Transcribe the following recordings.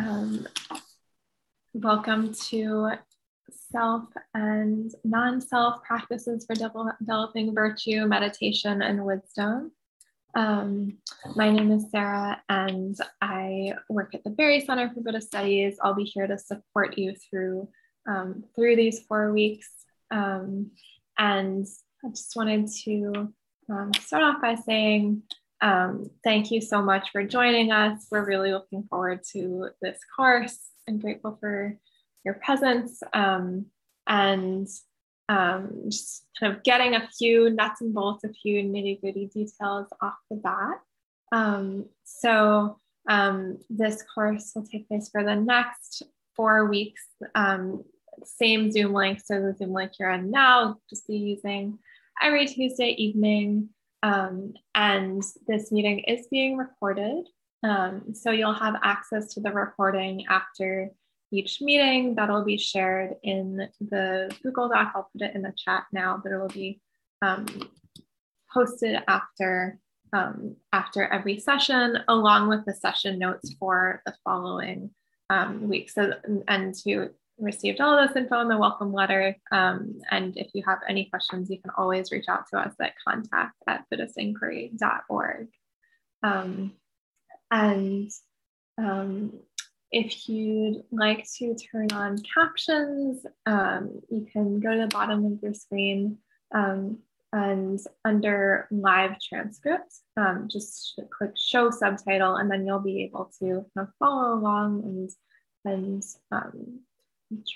Um, welcome to self and non self practices for developing virtue, meditation, and wisdom. Um, my name is Sarah, and I work at the Barre Center for Buddhist Studies. I'll be here to support you through um, through these four weeks. Um, and I just wanted to um, start off by saying um, thank you so much for joining us. We're really looking forward to this course and grateful for your presence um, and um, just kind of getting a few nuts and bolts, a few nitty gritty details off the bat. Um, so um, this course will take place for the next four weeks. Um, same Zoom link, so the Zoom link you're on now, just be using every Tuesday evening. Um, and this meeting is being recorded. Um, so you'll have access to the recording after each meeting. That'll be shared in the Google Doc. I'll put it in the chat now, but it will be um, posted after um, after every session, along with the session notes for the following um, week. So, and to received all this info in the welcome letter. Um, and if you have any questions, you can always reach out to us at contact at buddhistinquiry.org. Um, and um, if you'd like to turn on captions, um, you can go to the bottom of your screen um, and under live transcript, um, just click show subtitle, and then you'll be able to kind of follow along and and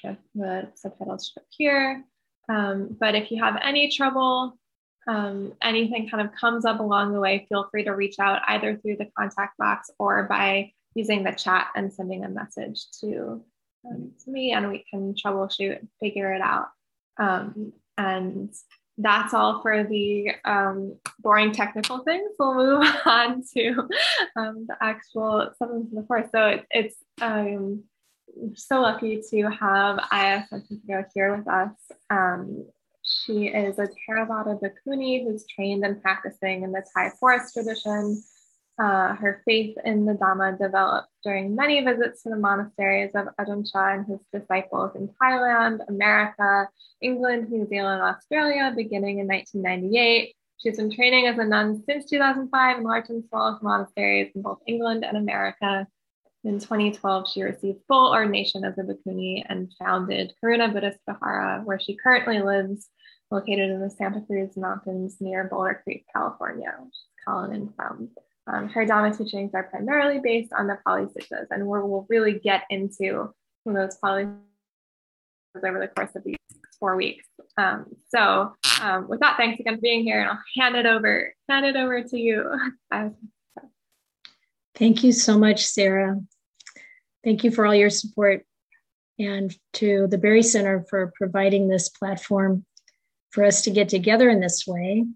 um, the subtitles show here. Um, but if you have any trouble, um, anything kind of comes up along the way, feel free to reach out either through the contact box or by using the chat and sending a message to, um, to me, and we can troubleshoot and figure it out. Um, and that's all for the um, boring technical things. We'll move on to um, the actual substance of the course. So it, it's so lucky to have Ayya Santussika here with us. Um, she is a Theravada Bhikkhuni who's trained and practicing in the Thai forest tradition. Uh, her faith in the Dhamma developed during many visits to the monasteries of Ajahn Chah and his disciples in Thailand, America, England, New Zealand, Australia, beginning in 1998. She's been training as a nun since 2005 in large and small monasteries in both England and America. In 2012, she received full ordination as a bhikkhuni and founded Karuna Buddhist Vihara, where she currently lives, located in the Santa Cruz Mountains near Boulder Creek, California, is calling in from. Um, her Dhamma teachings are primarily based on the Pali Suttas, and we'll really get into those Pali over the course of these four weeks. Um, so, um, with that, thanks again for being here, and I'll hand it over, hand it over to you. Thank you so much, Sarah. Thank you for all your support and to the Barre Center for providing this platform for us to get together in this way.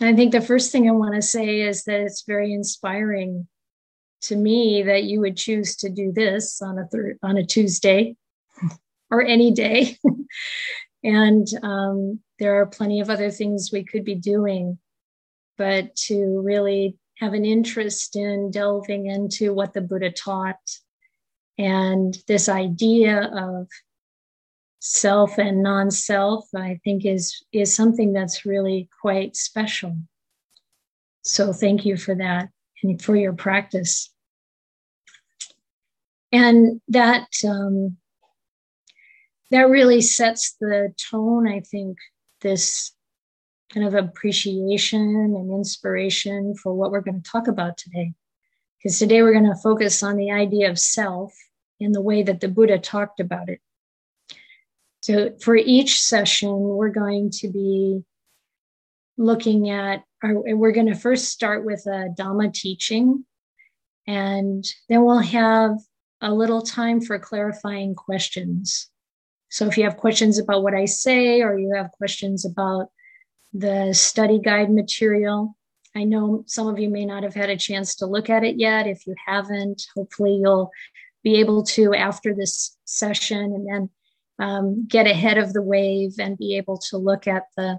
I think the first thing I want to say is that it's very inspiring to me that you would choose to do this on a on a Tuesday or any day. and um, there are plenty of other things we could be doing, but to really have an interest in delving into what the Buddha taught. And this idea of self and non-self i think is is something that's really quite special. So thank you for that and for your practice. And that um, that really sets the tone i think this kind of appreciation and inspiration for what we're going to talk about today. Because today we're going to focus on the idea of self in the way that the Buddha talked about it. So, for each session, we're going to be looking at, we're going to first start with a Dhamma teaching, and then we'll have a little time for clarifying questions. So, if you have questions about what I say, or you have questions about the study guide material. I know some of you may not have had a chance to look at it yet. If you haven't, hopefully you'll be able to after this session and then um, get ahead of the wave and be able to look at the,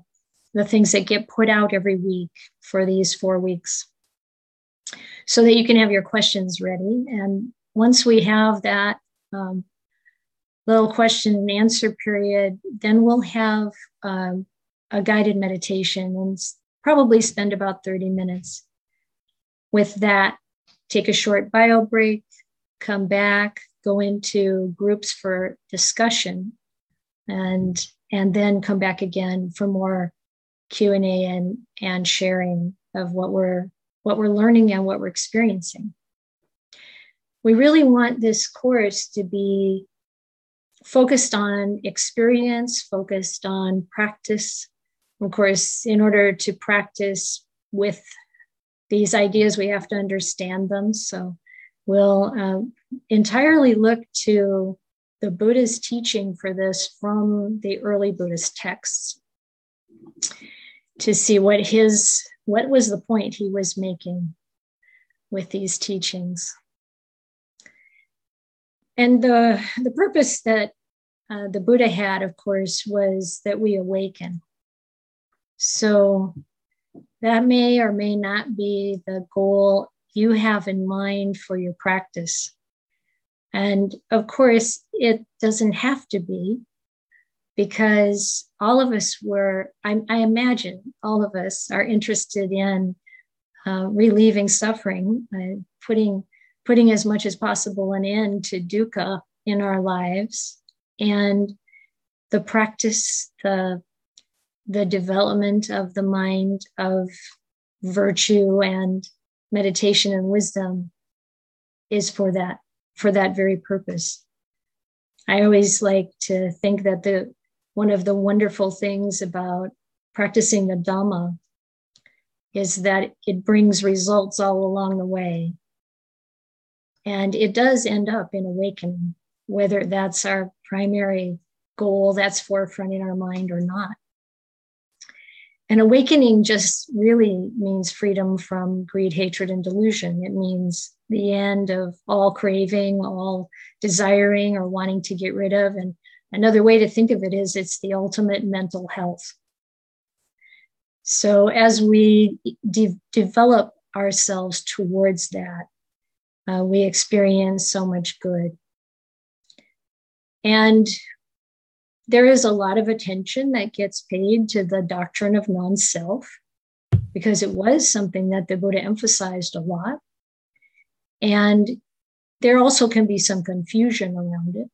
the things that get put out every week for these four weeks so that you can have your questions ready. And once we have that um, little question and answer period, then we'll have um, a guided meditation and probably spend about 30 minutes. With that, take a short bio break, come back, go into groups for discussion, and and then come back again for more Q&A and and sharing of what we're what we're learning and what we're experiencing. We really want this course to be focused on experience, focused on practice. Of course, in order to practice with these ideas, we have to understand them. So we'll uh, entirely look to the Buddha's teaching for this from the early Buddhist texts to see what his what was the point he was making with these teachings and the the purpose that uh, the buddha had of course was that we awaken so that may or may not be the goal you have in mind for your practice. And of course it doesn't have to be because all of us were, I, I imagine, all of us are interested in uh, relieving suffering, uh, putting putting as much as possible an end to dukkha in our lives, and the practice, the the development of the mind of virtue and meditation and wisdom is for that for that very purpose. I always like to think that the one of the wonderful things about practicing the Dhamma is that it brings results all along the way. And it does end up in awakening, whether that's our primary goal that's forefront in our mind or not. And awakening just really means freedom from greed, hatred, and delusion. It means the end of all craving, all desiring or wanting to get rid of, and Another way to think of it is it's the ultimate mental health. So as we de- develop ourselves towards that, uh, we experience so much good. And there is a lot of attention that gets paid to the doctrine of non self because it was something that the Buddha emphasized a lot. And there also can be some confusion around it.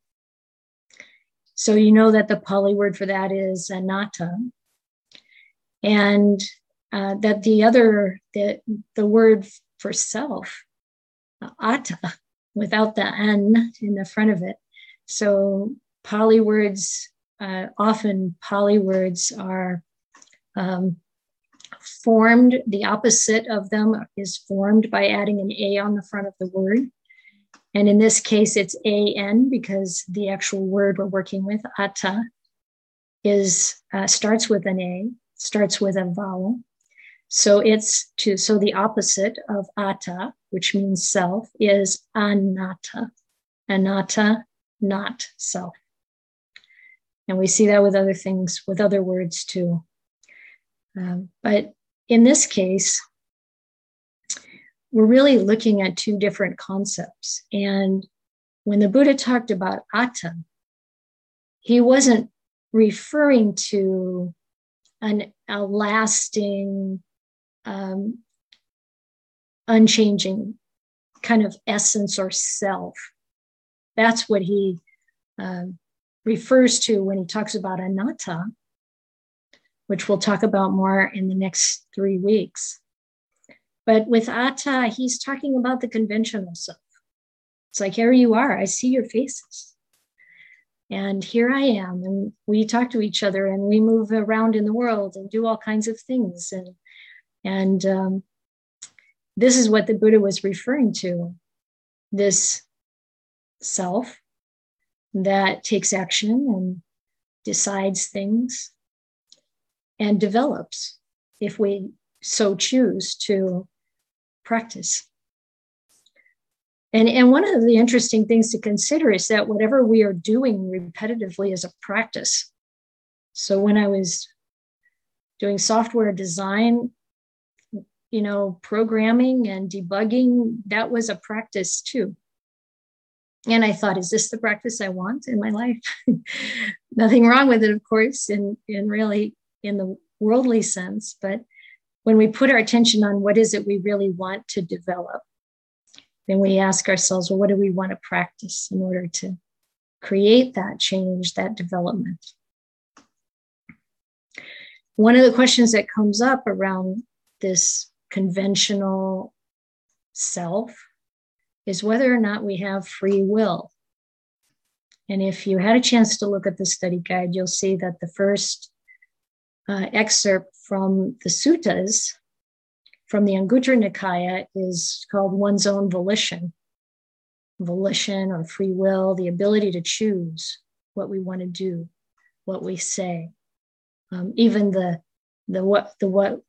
So you know that the Pali word for that is anatta. And uh, that the other, the, the word for self, atta, without the n in the front of it. So Pali words, uh, often Pali words are um, formed, the opposite of them is formed by adding an A on the front of the word. And in this case, it's an because the actual word we're working with, atta, is uh, starts with an a, starts with a vowel. So it's to so the opposite of atta, which means self, is anatta. Anatta, not self. And we see that with other things, with other words too. Um, but in this case, we're really looking at two different concepts. And when the Buddha talked about atta, he wasn't referring to an, a lasting, um, unchanging kind of essence or self. That's what he um, refers to when he talks about anatta, which we'll talk about more in the next three weeks. But with Atta, he's talking about the conventional self. It's like, here you are, I see your faces. And here I am. And we talk to each other and we move around in the world and do all kinds of things. And, and um, this is what the Buddha was referring to this self that takes action and decides things and develops if we so choose to practice. And, and one of the interesting things to consider is that whatever we are doing repetitively is a practice. So when I was doing software design, you know, programming and debugging, that was a practice too. And I thought, is this the practice I want in my life? Nothing wrong with it, of course, in, in really in the worldly sense. But when we put our attention on what is it we really want to develop, then we ask ourselves, well, what do we want to practice in order to create that change, that development? One of the questions that comes up around this conventional self is whether or not we have free will. And if you had a chance to look at the study guide, you'll see that the first uh, excerpt from the suttas from the Anguttara Nikaya is called one's own volition. Volition or free will, the ability to choose what we want to do, what we say. Um, even the the what the what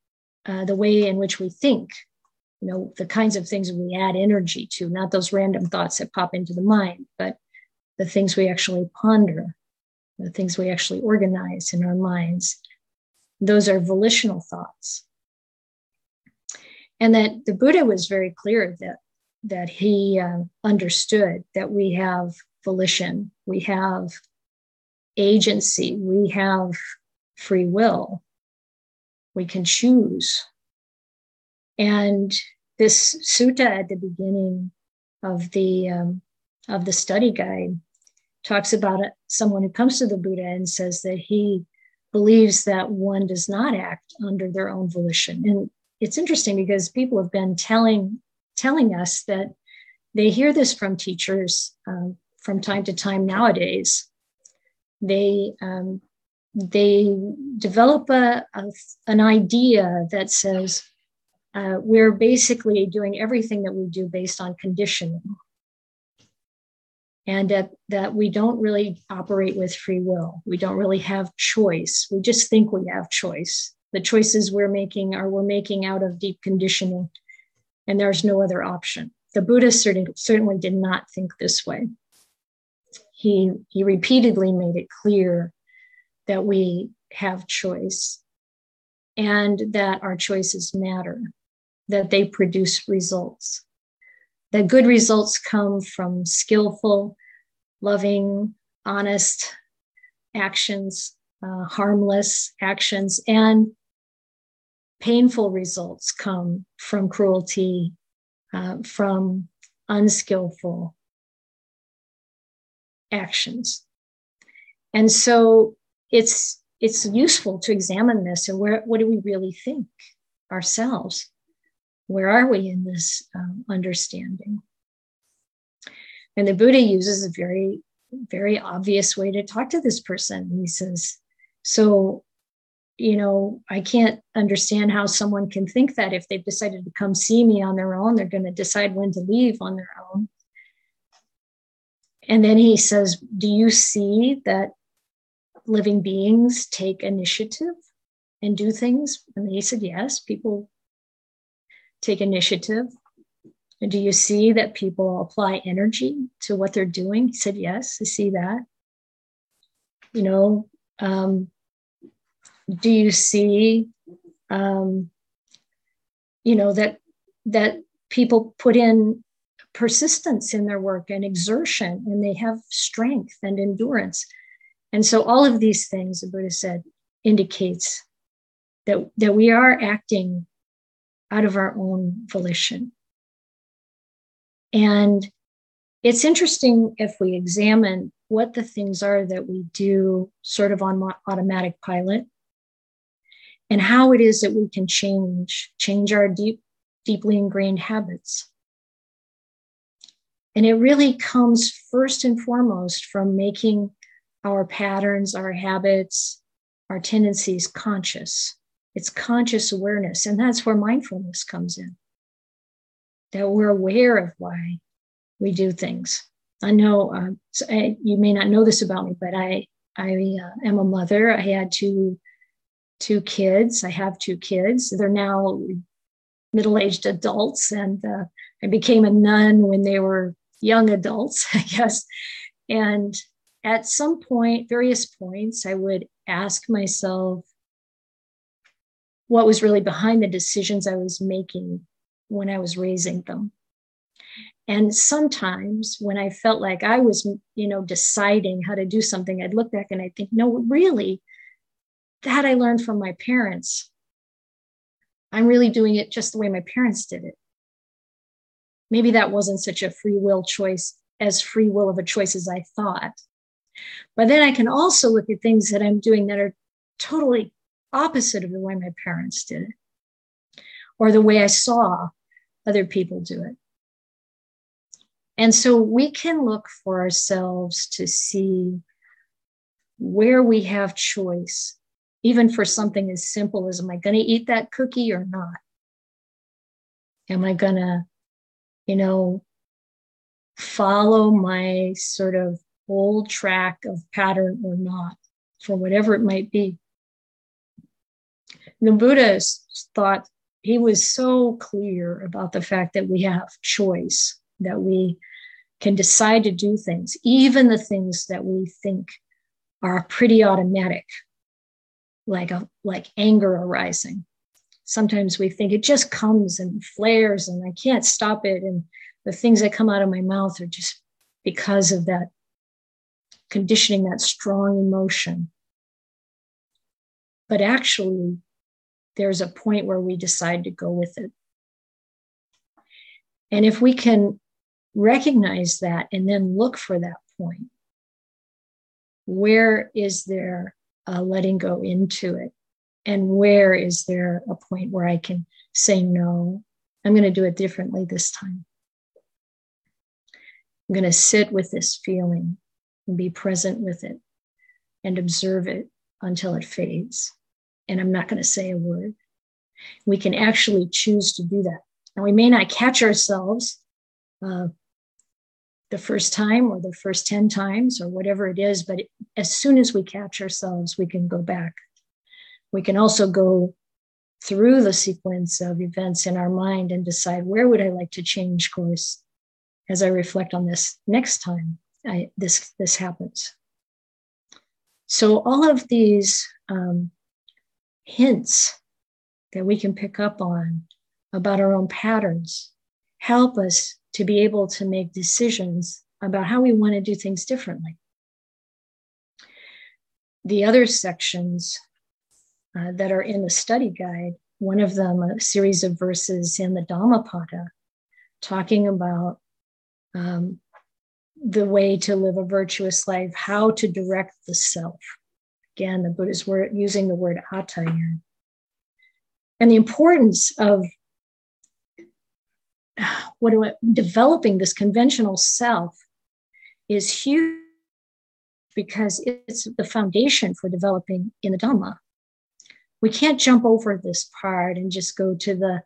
uh, the way in which we think you know the kinds of things we add energy to not those random thoughts that pop into the mind but the things we actually ponder the things we actually organize in our minds. Those are volitional thoughts. And that the buddha was very clear that that he uh, understood that we have volition we have agency we have free will. We can choose and this sutta at the beginning of the um, of the study guide talks about someone who comes to the Buddha and says that he believes that one does not act under their own volition. And it's interesting because people have been telling telling us that they hear this from teachers um, from time to time nowadays. They um, they develop a, a, an idea that says uh, we're basically doing everything that we do based on conditioning. And that, that we don't really operate with free will. We don't really have choice. We just think we have choice. The choices we're making are we're making out of deep conditioning, and there's no other option. The Buddha certainly, certainly did not think this way. He, he repeatedly made it clear that we have choice and that our choices matter that they produce results. That good results come from skillful, loving, honest actions, uh, harmless actions, and painful results come from cruelty, uh, from unskillful actions. And so it's it's useful to examine this and where what do we really think ourselves where are we in this um, understanding? And the Buddha uses a very, very obvious way to talk to this person. He says, So, you know, I can't understand how someone can think that if they've decided to come see me on their own, they're going to decide when to leave on their own. And then he says, Do you see that living beings take initiative and do things? And he said, Yes, people take initiative? And do you see that people apply energy to what they're doing? He said, Yes, I see that. You know, um, do you see, um, you know, that that people put in persistence in their work and exertion, and they have strength and endurance. And so, all of these things, the Buddha said, indicates that that we are acting out of our own volition. And it's interesting if we examine what the things are that we do sort of on automatic pilot and how it is that we can change change our deep deeply ingrained habits and it really comes first and foremost from making our patterns our habits our tendencies conscious it's conscious awareness. And that's where mindfulness comes in. That we're aware of why we do things. I know uh, so I, you may not know this about me, but I I uh, am a mother. I had two two kids. I have two kids. They're now middle aged adults, and uh, I became a nun when they were young adults, I guess. And at some point, various points, I would ask myself, what was really behind the decisions I was making when I was raising them. And sometimes when I felt like I was, you know, deciding how to do something, I'd look back and I'd think, no, really, that I learned from my parents. I'm really doing it just the way my parents did it. Maybe that wasn't such a free will choice, as free will of a choice as I thought. But then I can also look at things that I'm doing that are totally opposite of the way my parents did it or the way I saw other people do it. And so we can look for ourselves to see where we have choice, even for something as simple as Am I going to eat that cookie or not? Am I going to, you know, follow my sort of old track of pattern or not, for whatever it might be? The Buddha thought he was so clear about the fact that we have choice that we can decide to do things, even the things that we think are pretty automatic, like a, like anger arising. Sometimes we think it just comes and flares and I can't stop it. And the things that come out of my mouth are just because of that conditioning, that strong emotion. But actually, there's a point where we decide to go with it. And if we can recognize that and then look for that point, where is there a letting go into it? And where is there a point where I can say, no, I'm going to do it differently this time? I'm going to sit with this feeling and be present with it and observe it until it fades and I'm not going to say a word. We can actually choose to do that. And we may not catch ourselves uh, the first time or the first 10 times or whatever it is, but as soon as we catch ourselves, we can go back. We can also go through the sequence of events in our mind and decide where would I like to change course as I reflect on this next time I, this, this happens. So all of these um, hints that we can pick up on about our own patterns help us to be able to make decisions about how we want to do things differently. The other sections uh, that are in the study guide, one of them, a series of verses in the Dhammapada, talking about um, the way to live a virtuous life, how to direct the self. Again, the Buddhists word using the word atta here. And the importance of what do I, developing this conventional self is huge because it's the foundation for developing in the Dhamma. We can't jump over this part and just go to the,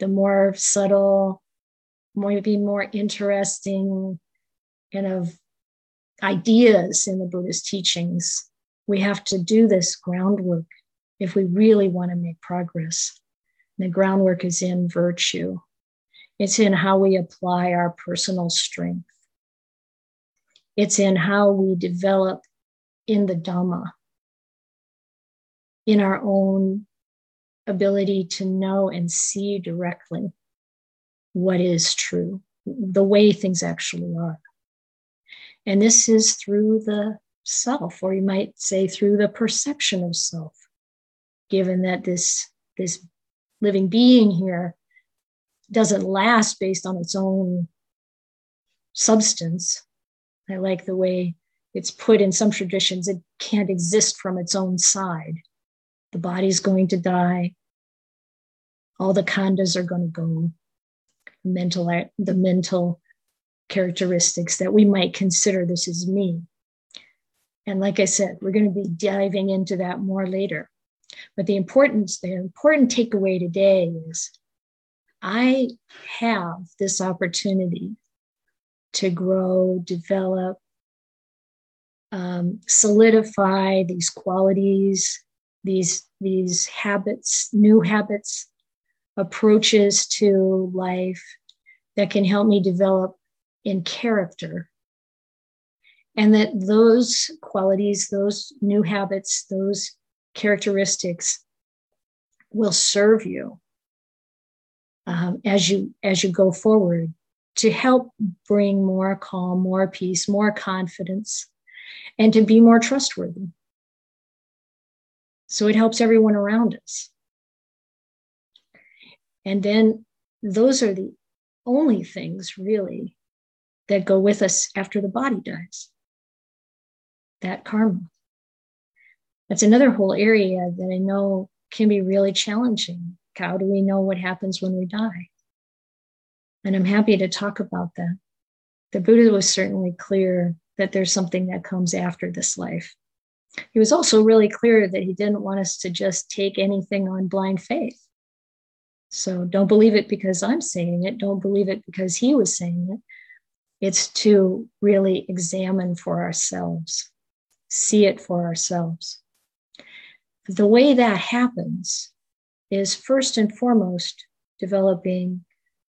the more subtle, maybe more interesting kind of ideas in the Buddhist teachings we have to do this groundwork if we really want to make progress. And the groundwork is in virtue, it's in how we apply our personal strength, it's in how we develop in the Dhamma, in our own ability to know and see directly what is true, the way things actually are. And this is through the self, or you might say through the perception of self, given that this, this living being here doesn't last based on its own substance. I like the way it's put in some traditions, it can't exist from its own side. The body's going to die. All the khandhas are going to go. Mental, the mental characteristics that we might consider this is me and like I said, we're going to be diving into that more later. But the importance, the important takeaway today is I have this opportunity to grow, develop, um, solidify these qualities, these, these habits, new habits, approaches to life that can help me develop in character and that those qualities, those new habits, those characteristics will serve you um, as you as you go forward to help bring more calm, more peace, more confidence, and to be more trustworthy. So it helps everyone around us. And then those are the only things really that go with us after the body dies that karma. That's another whole area that I know can be really challenging. How do we know what happens when we die? And I'm happy to talk about that. The Buddha was certainly clear that there's something that comes after this life. He was also really clear that he didn't want us to just take anything on blind faith. So don't believe it because I'm saying it. Don't believe it because he was saying it. It's to really examine for ourselves, see it for ourselves. The way that happens is first and foremost developing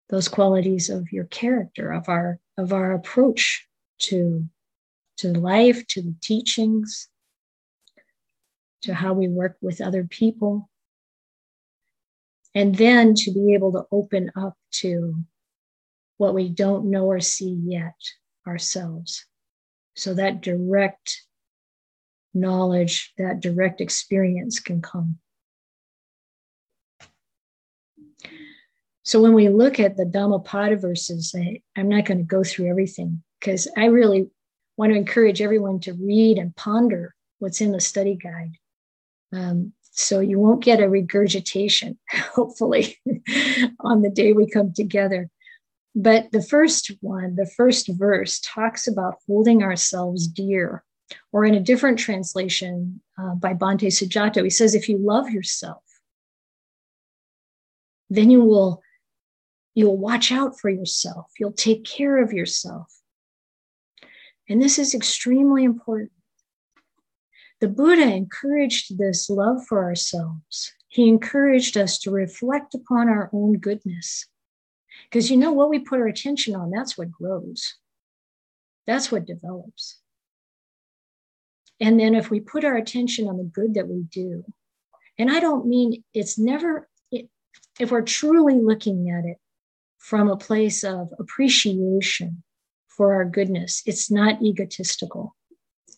those qualities of your character, of our of our approach to to life, to the teachings, to how we work with other people. And then to be able to open up to what we don't know or see yet ourselves. So that direct knowledge, that direct experience can come. So when we look at the Dhammapada verses, I, I'm not going to go through everything because I really want to encourage everyone to read and ponder what's in the study guide. Um, so you won't get a regurgitation, hopefully, on the day we come together. But the first one, the first verse, talks about holding ourselves dear. Or in a different translation uh, by Bhante Sujato, he says, if you love yourself, then you will you'll watch out for yourself. You'll take care of yourself. And this is extremely important. The buddha encouraged this love for ourselves. He encouraged us to reflect upon our own goodness. Because you know what we put our attention on, that's what grows, that's what develops. And then if we put our attention on the good that we do, and I don't mean it's never, it, if we're truly looking at it from a place of appreciation for our goodness, it's not egotistical.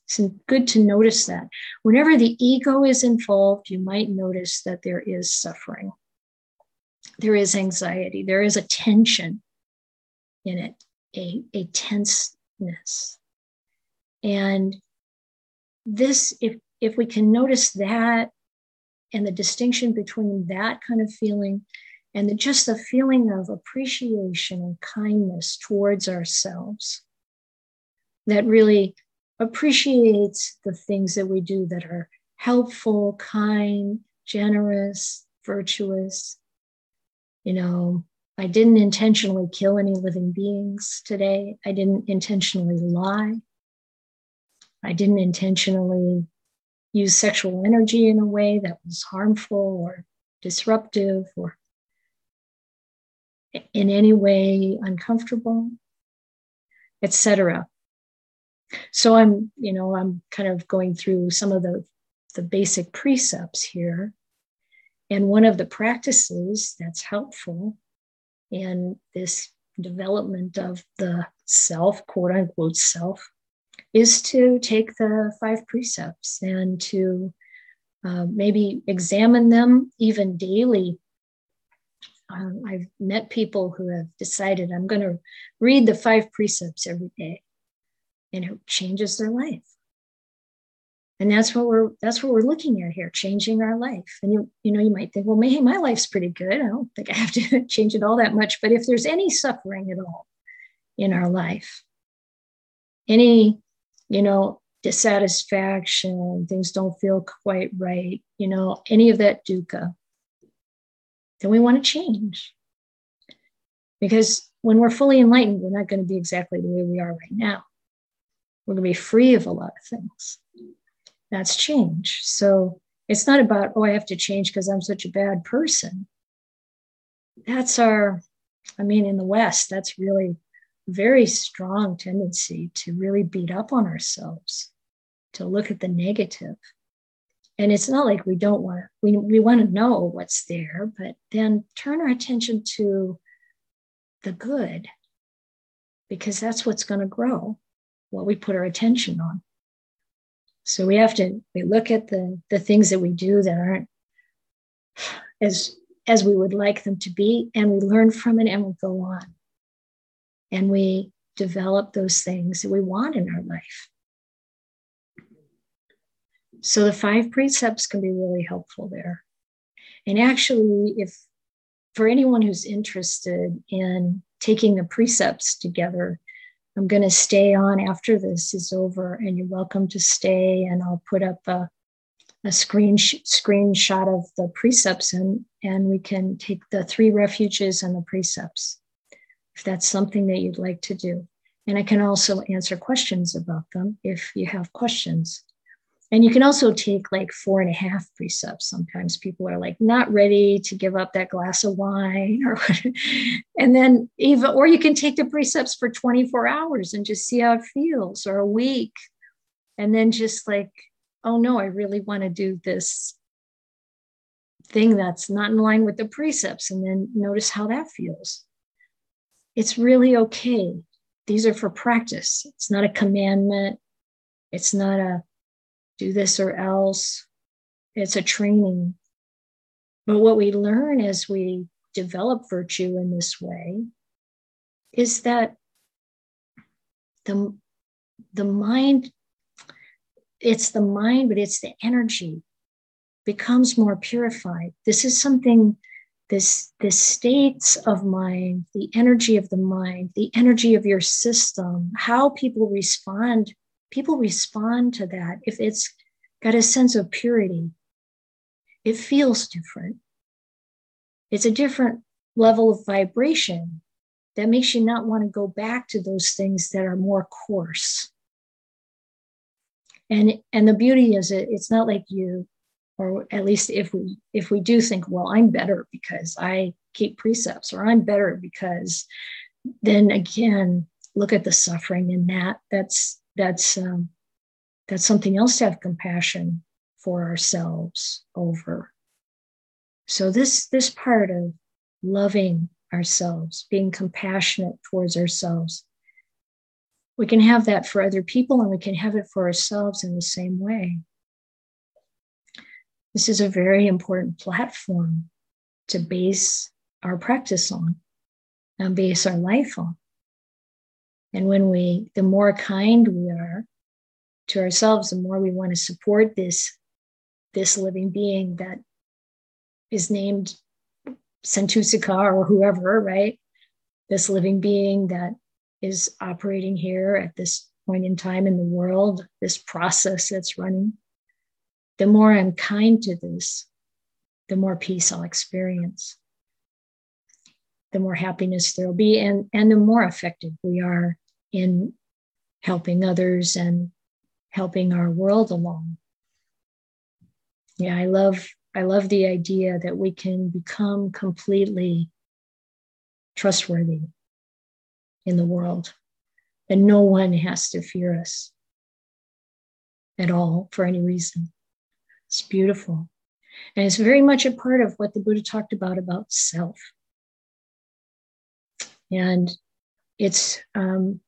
It's good to notice that. Whenever the ego is involved, you might notice that there is suffering there is anxiety, there is a tension in it, a, a tenseness. And this, if if we can notice that and the distinction between that kind of feeling and the, just the feeling of appreciation and kindness towards ourselves that really appreciates the things that we do that are helpful, kind, generous, virtuous, you know, I didn't intentionally kill any living beings today. I didn't intentionally lie. I didn't intentionally use sexual energy in a way that was harmful or disruptive or in any way uncomfortable, etc. So I'm, you know, I'm kind of going through some of the, the basic precepts here and one of the practices that's helpful in this development of the self, quote unquote self, is to take the five precepts and to uh, maybe examine them even daily. Um, I've met people who have decided I'm going to read the five precepts every day, and it changes their life. And that's what we're that's what we're looking at here changing our life. And you you know you might think well hey my life's pretty good. I don't think i have to change it all that much. But if there's any suffering at all in our life any you know dissatisfaction things don't feel quite right you know any of that dukkha then we want to change because when we're fully enlightened we're not going to be exactly the way we are right now we're going to be free of a lot of things that's change. So it's not about, oh, I have to change because I'm such a bad person. That's our, I mean, in the West, that's really very strong tendency to really beat up on ourselves, to look at the negative. And it's not like we don't want to, we, we want to know what's there, but then turn our attention to the good because that's what's going to grow what we put our attention on. So we have to we look at the the things that we do that aren't as as we would like them to be, and we learn from it and we go on. And we develop those things that we want in our life. So the five precepts can be really helpful there. And actually, if for anyone who's interested in taking the precepts together, I'm going to stay on after this is over, and you're welcome to stay. And I'll put up a, a screen sh- screenshot of the precepts, and, and we can take the three refuges and the precepts if that's something that you'd like to do. And I can also answer questions about them if you have questions. And you can also take like four and a half precepts. Sometimes people are like not ready to give up that glass of wine or and then even or you can take the precepts for 24 hours and just see how it feels or a week. And then just like, oh no, I really want to do this thing that's not in line with the precepts. And then notice how that feels. It's really okay. These are for practice. It's not a commandment. It's not a do this or else. It's a training. But what we learn as we develop virtue in this way is that the, the mind, it's the mind, but it's the energy becomes more purified. This is something, this, this states of mind, the energy of the mind, the energy of your system, how people respond people respond to that if it's got a sense of purity. It feels different. It's a different level of vibration that makes you not want to go back to those things that are more coarse. And, and the beauty is it, it's not like you, or at least if we if we do think, well, I'm better because I keep precepts, or I'm better because then again, look at the suffering in that. That's that's um, that's something else to have compassion for ourselves over. So this this part of loving ourselves, being compassionate towards ourselves, we can have that for other people and we can have it for ourselves in the same way. This is a very important platform to base our practice on and base our life on. And when we, the more kind we are to ourselves, the more we want to support this, this living being that is named Santussika or whoever, right? This living being that is operating here at this point in time in the world, this process that's running. The more I'm kind to this, the more peace I'll experience, the more happiness there'll be, and, and the more effective we are in helping others and helping our world along. Yeah, I love I love the idea that we can become completely trustworthy in the world and no one has to fear us at all for any reason. It's beautiful. And it's very much a part of what the Buddha talked about about self. And it's um,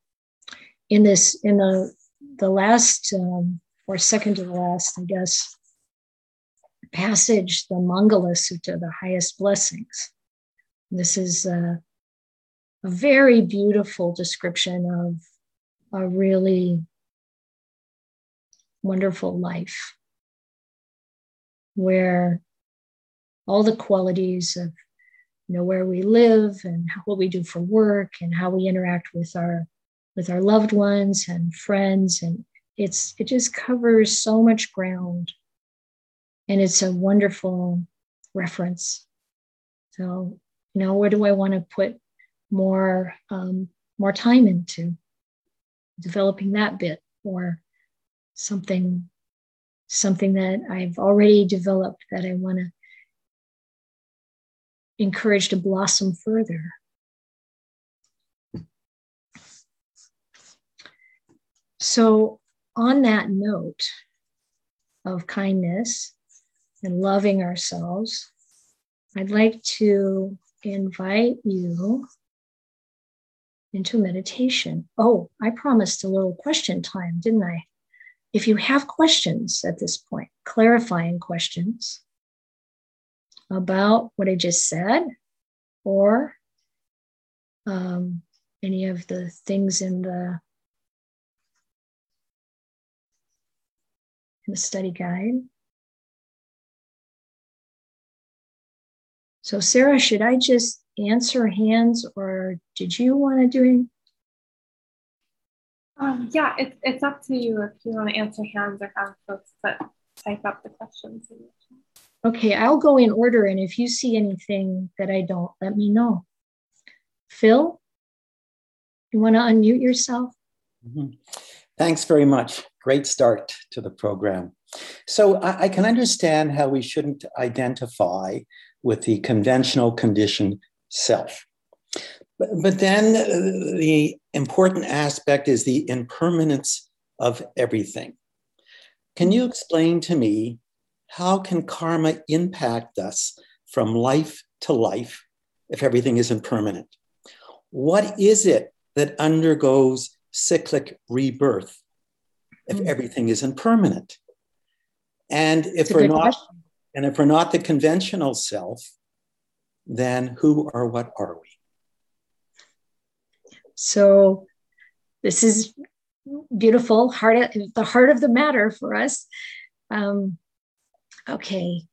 in this in the the last um, or second to the last, I guess, passage, the Mangala Sutta, the highest blessings. This is a, a very beautiful description of a really wonderful life where all the qualities of you know where we live and what we do for work and how we interact with our with our loved ones and friends. And it's it just covers so much ground. And it's a wonderful reference. So you know where do i want to put more um, more time into? Developing that bit or something something that i've already developed that i want to encourage to blossom further So, on that note of kindness and loving ourselves, I'd like to invite you into meditation. Oh, I promised a little question time, didn't I? If you have questions at this point, clarifying questions about what I just said, or um, any of the things in the in the study guide. So, Sarah, should I just answer hands or did you want to do? Um, yeah, it's, it's up to you if you want to answer hands or have folks that type up the questions. Okay, I'll go in order. And if you see anything that I don't, let me know. Phil, you want to unmute yourself? Mm-hmm. Thanks very much. Great start to the program. So I, I, can understand how we shouldn't identify with the conventional conditioned self. But, but then the important aspect is the impermanence of everything. Can you explain to me how can karma impact us from life to life if everything is impermanent? What is it that undergoes cyclic rebirth if mm. everything is impermanent? And if we're not question. and if we're not the conventional self, then who or what are we? So this is beautiful, heart the heart of the matter for us. Um, okay,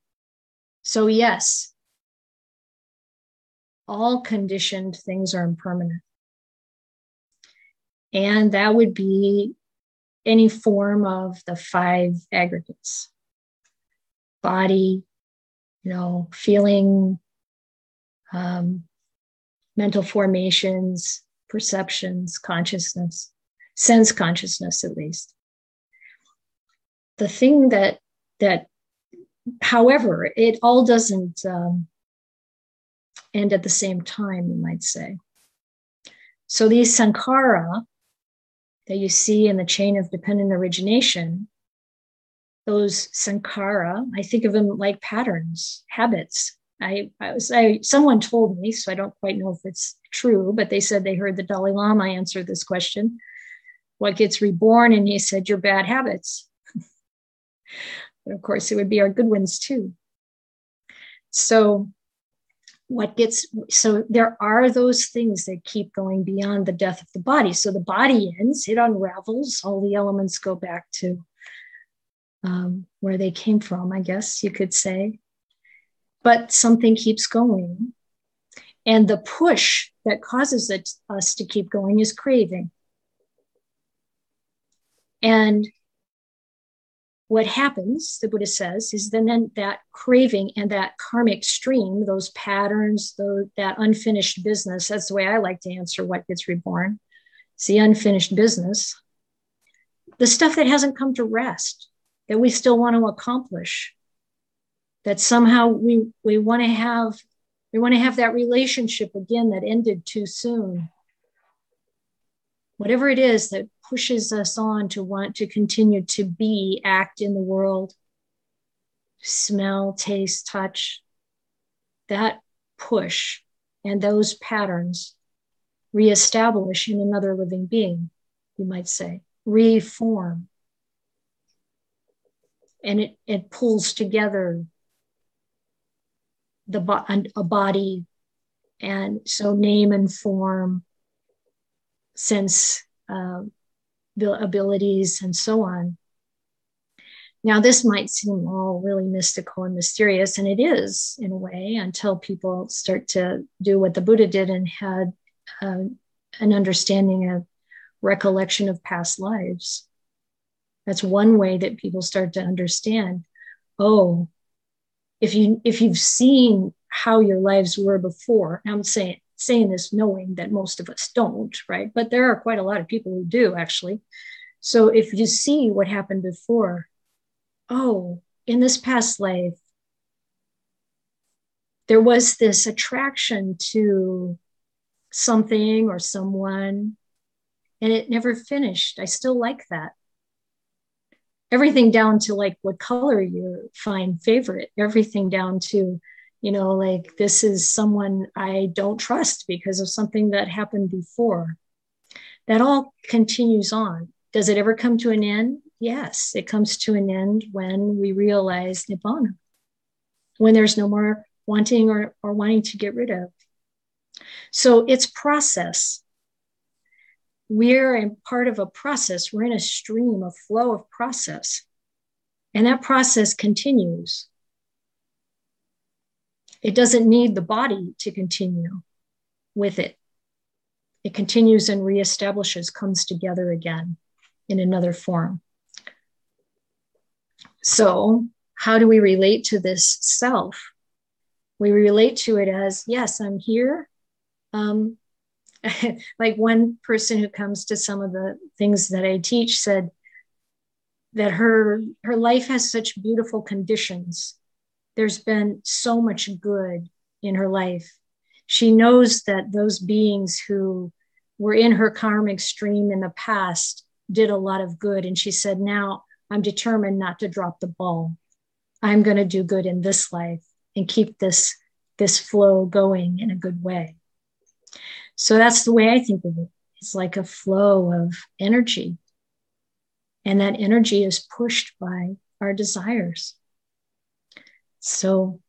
so yes, all conditioned things are impermanent. And that would be any form of the five aggregates body, you know, feeling, um, mental formations, perceptions, consciousness, sense consciousness at least. The thing that that, however, it all doesn't um, end at the same time, you might say. So these sankhara that you see in the chain of dependent origination, those sankhara, I think of them like patterns, habits. I, I was I someone told me, so I don't quite know if it's true, but they said they heard the Dalai Lama answer this question. What gets reborn? And he said, Your bad habits. but of course, it would be our good ones too. So what gets so there are those things that keep going beyond the death of the body so the body ends it unravels all the elements go back to um, where they came from i guess you could say but something keeps going and the push that causes it, us to keep going is craving and what happens, the Buddha says, is then, then that craving and that karmic stream, those patterns, that unfinished business, that's the way I like to answer what gets reborn. It's the unfinished business. The stuff that hasn't come to rest, that we still want to accomplish, that somehow we, we want to have, we want to have that relationship again that ended too soon. Whatever it is that pushes us on to want to continue to be, act in the world, smell, taste, touch. That push and those patterns reestablish in another living being, you might say, reform. And it, it pulls together the a body and so name and form sense uh, abilities, and so on. Now, this might seem all really mystical and mysterious, and it is in a way until people start to do what the Buddha did and had uh, an understanding of recollection of past lives. That's one way that people start to understand. Oh, if you if you've seen how your lives were before, I'm saying saying this knowing that most of us don't, right? But there are quite a lot of people who do actually. So if you see what happened before, oh, in this past life, there was this attraction to something or someone, and it never finished. I still like that. Everything down to like what color you find favorite, everything down to you know like this is someone i don't trust because of something that happened before that all continues on. Does it ever come to an end? Yes, it comes to an end when we realize nibbana, when there's no more wanting or, or wanting to get rid of. So it's process. We're in part of a process. We're in a stream, a flow of process. And that process continues. It doesn't need the body to continue with it. It continues and reestablishes, comes together again in another form. So, how do we relate to this self? We relate to it as yes, I'm here. Um, like one person who comes to some of the things that I teach said that her her life has such beautiful conditions. There's been so much good in her life. She knows that those beings who were in her karmic stream in the past did a lot of good. And she said, Now I'm determined not to drop the ball. I'm going to do good in this life and keep this, this flow going in a good way. So that's the way I think of it. It's like a flow of energy. And that energy is pushed by our desires. So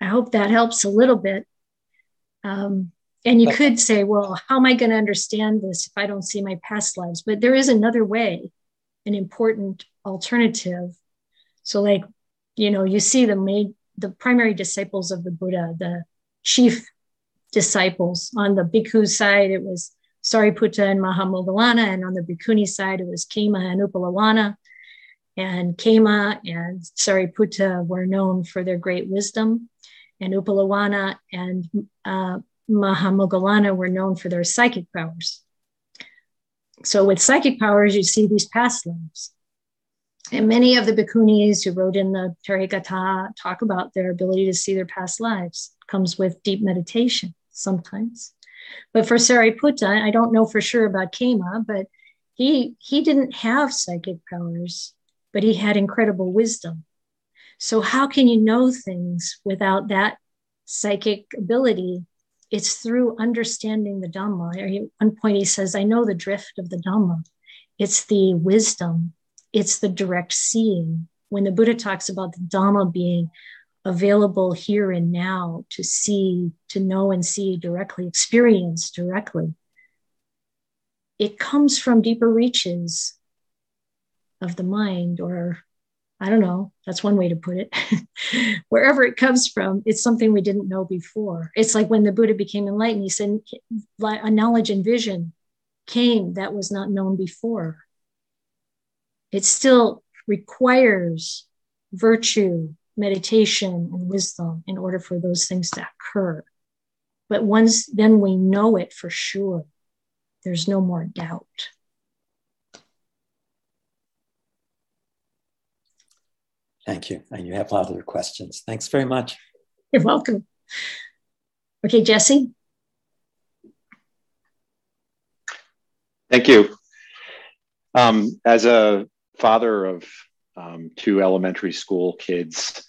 I hope that helps a little bit. Um, and you could say, well, how am I going to understand this if I don't see my past lives? But there is another way, an important alternative. So, like, you know, you see the made the primary disciples of the Buddha, the chief disciples. On the bhikkhu side, it was Sariputta and Mahamoggallana, and on the bhikkhuni side, it was Khema and Uppalavanna. And Khema and Sariputta were known for their great wisdom, and Uppalavanna and uh, Mahamoggallana were known for their psychic powers. So, with psychic powers, you see these past lives. And many of the bhikkhunis who wrote in the Therigatha talk about their ability to see their past lives. It comes with deep meditation sometimes. But for Sariputta, I don't know for sure about Khema, but he he didn't have psychic powers, but he had incredible wisdom. So how can you know things without that psychic ability? It's through understanding the Dhamma. At one point he says, I know the drift of the Dhamma. It's the wisdom it's the direct seeing. When the Buddha talks about the Dhamma being available here and now to see, to know and see directly, experience directly, it comes from deeper reaches of the mind, or I don't know, that's one way to put it. Wherever it comes from, it's something we didn't know before. It's like when the Buddha became enlightened, he said, a knowledge and vision came that was not known before it still requires virtue, meditation, and wisdom in order for those things to occur. But once then we know it for sure, there's no more doubt. Thank you. And you have other questions. Thanks very much. You're welcome. Okay, Jesse. Thank you. Um, as a father of um, two elementary school kids,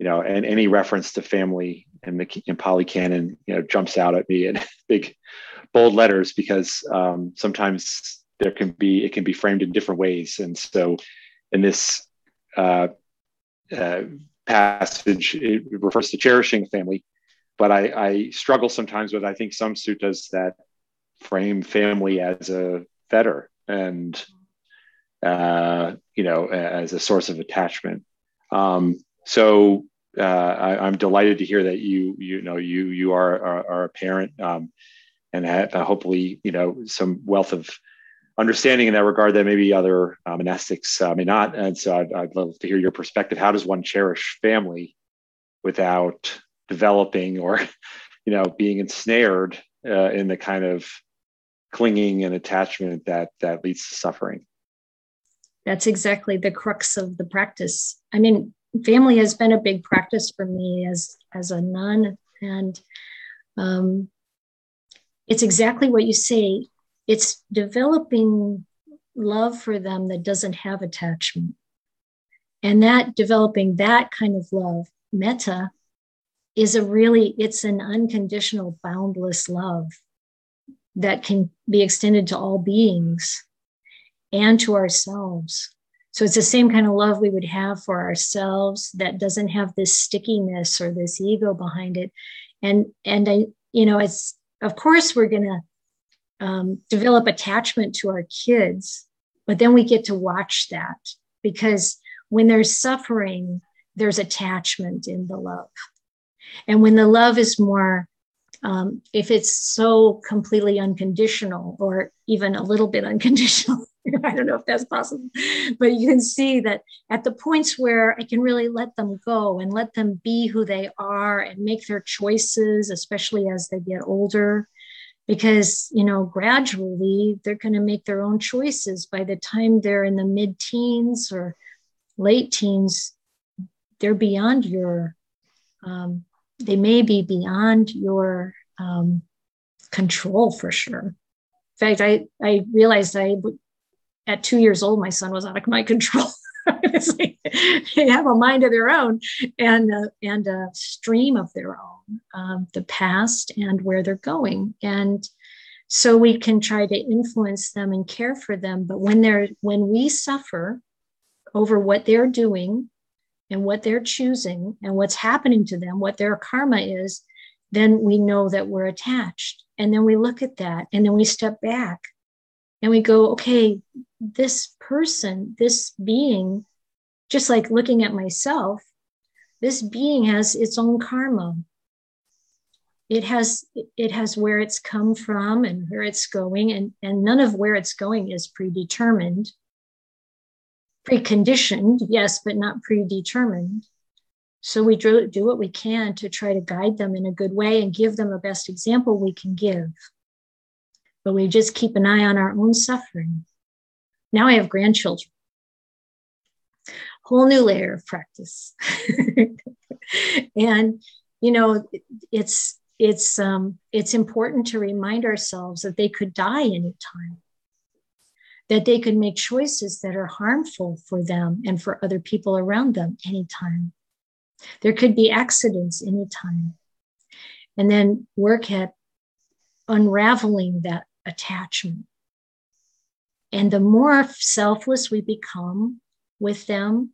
you know, and any reference to family in the in Pali Canon, you know, jumps out at me in big, bold letters because um, sometimes there can be it can be framed in different ways, and so in this uh, uh, passage, it refers to cherishing family, but I, I struggle sometimes with I think some suttas that frame family as a fetter and uh, you know, as a source of attachment. Um, so uh, I, am delighted to hear that you, you know, you you are are, are a parent um, and have uh, hopefully, you know, some wealth of understanding in that regard that maybe other uh, monastics may not. And so I'd, I'd love to hear your perspective. How does one cherish family without developing or, you know, being ensnared uh, in the kind of clinging and attachment that that leads to suffering? that's exactly the crux of the practice. I mean, family has been a big practice for me as as a nun, and um, it's exactly what you say. It's developing love for them that doesn't have attachment, and that developing that kind of love, metta, is a really it's an unconditional, boundless love that can be extended to all beings and to ourselves. So it's the same kind of love we would have for ourselves that doesn't have this stickiness or this ego behind it. And and I, you know, it's of course we're gonna um, develop attachment to our kids, but then we get to watch that because when there's suffering, there's attachment in the love. And when the love is more, um, if it's so completely unconditional or even a little bit unconditional, I don't know if that's possible, but you can see that at the points where I can really let them go and let them be who they are and make their choices, especially as they get older, because you know gradually they're going to make their own choices. By the time they're in the mid teens or late teens they're beyond your um, they may be beyond your um, control for sure. In fact i i realized i at two years old my son was out of my control. Like they have a mind of their own and uh, and a stream of their own um, the past and where they're going. And so we can try to influence them and care for them. But when they're when we suffer over what they're doing and what they're choosing and what's happening to them what their karma is then we know that we're attached. And then we look at that and then we step back and we go okay this person this being just like looking at myself this being has its own karma. It has it has where it's come from and where it's going and and none of where it's going is predetermined preconditioned yes but not predetermined. So we do, do what we can to try to guide them in a good way and give them the best example we can give. But we just keep an eye on our own suffering. Now i have grandchildren. Whole new layer of practice. And you know it's it's um, it's important to remind ourselves that they could die anytime that they could make choices that are harmful for them and for other people around them anytime. There could be accidents anytime. And then work at unraveling that attachment. And the more selfless we become with them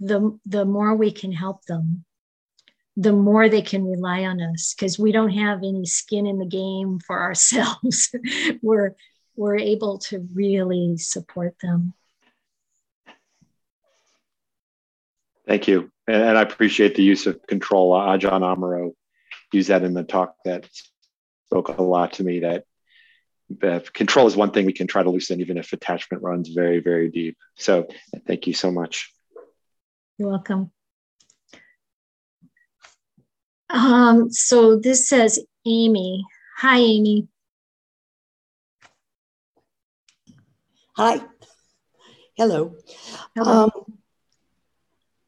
the, the more we can help them. The more they can rely on us because we don't have any skin in the game for ourselves. we're we're able to really support them. Thank you. And I appreciate the use of control. Ajahn Amaro used that in the talk that spoke a lot to me that control is one thing we can try to loosen even if attachment runs very, very deep. So thank you so much. You're welcome. Um, so this says Amy. Hi, Amy. Hi. Hello. Hello. Um,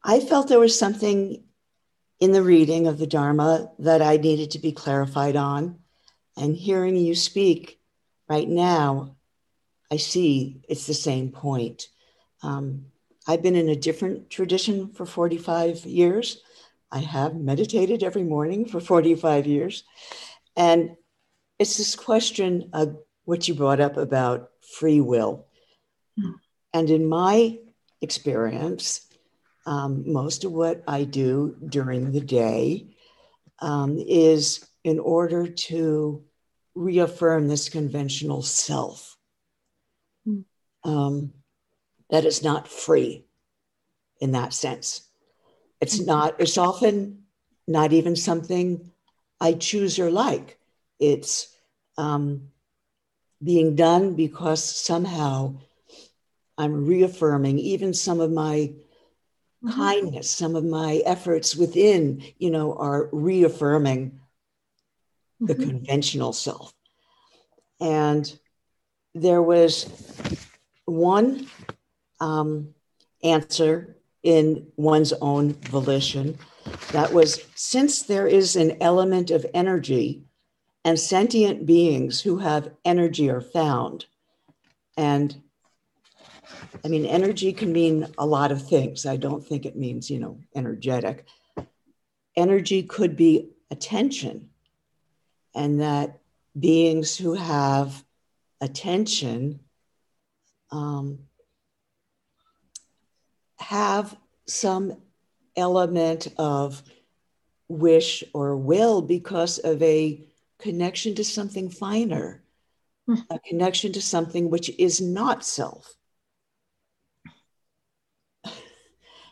I felt there was something in the reading of the Dharma that I needed to be clarified on. And hearing you speak right now, I see it's the same point. Um, I've been in a different tradition for 45 years. I have meditated every morning for 45 years. And it's this question of what you brought up about free will. Hmm. And in my experience, um, most of what I do during the day um, is in order to reaffirm this conventional self hmm. um, that is not free in that sense. It's mm-hmm. not, it's often not even something I choose or like. It's um, being done because somehow I'm reaffirming even some of my mm-hmm. kindness, some of my efforts within, you know, are reaffirming the mm-hmm. conventional self. And there was one um, answer in one's own volition. That was since there is an element of energy and sentient beings who have energy are found. And I mean, energy can mean a lot of things. I don't think it means, you know, energetic. Energy could be attention, and that beings who have attention um, have some element of wish or will because of a connection to something finer, hmm. a connection to something which is not self.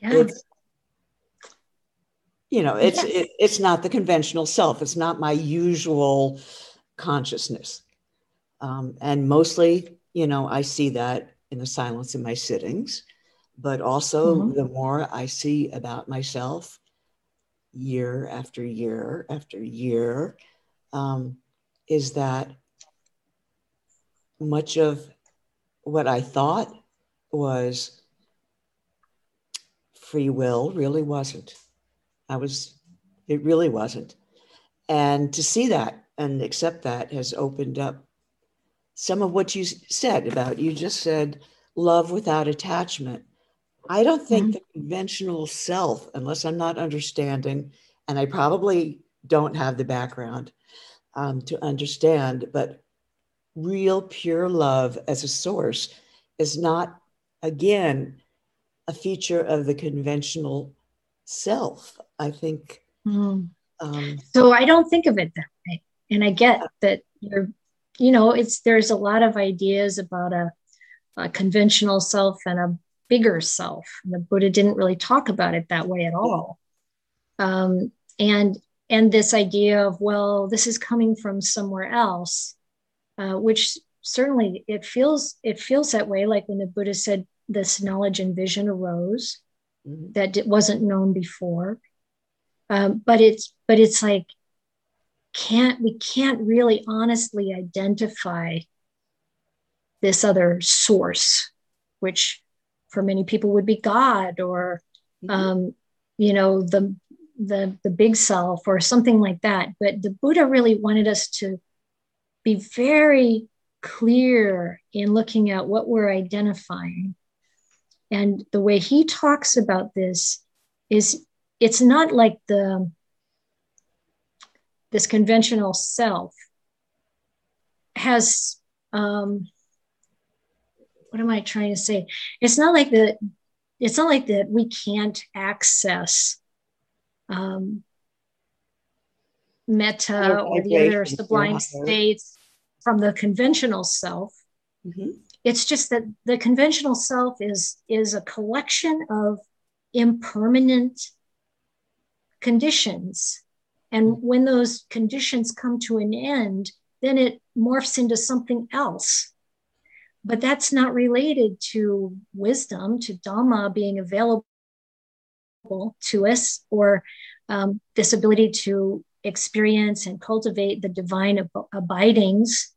Yeah. It's, you know, it's yes. it, it's not the conventional self. It's not my usual consciousness, um, and mostly, you know, I see that in the silence in my sittings, but also mm-hmm. the more I see about myself, year after year after year, um, is that much of what I thought was free will really wasn't. I was, it really wasn't. And to see that and accept that has opened up some of what you said about, you just said love without attachment. I don't think mm-hmm. the conventional self, unless I'm not understanding, and I probably don't have the background um, to understand, but real pure love as a source is not, again, a feature of the conventional self. I think. Mm. Um, so I don't think of it that way, and I get that you're, you know, it's there's a lot of ideas about a, a conventional self and a bigger self. And the Buddha didn't really talk about it that way at all. Um, and and this idea of well, this is coming from somewhere else, uh, which certainly it feels it feels that way. Like when the Buddha said, this knowledge and vision arose mm-hmm. that it wasn't known before. Um, but it's but it's like can't we can't really honestly identify this other source, which for many people would be God or mm-hmm. um, you know the the the big self or something like that. But the Buddha really wanted us to be very clear in looking at what we're identifying and the way he talks about this is it's not like the this conventional self has um, what am I trying to say? It's not like that. It's not like that we can't access um, metta or the other sublime states from the conventional self. Mm-hmm. It's just that the conventional self is, is a collection of impermanent conditions. And when those conditions come to an end, then it morphs into something else. But that's not related to wisdom, to Dhamma being available to us, or um, this ability to experience and cultivate the divine ab- abidings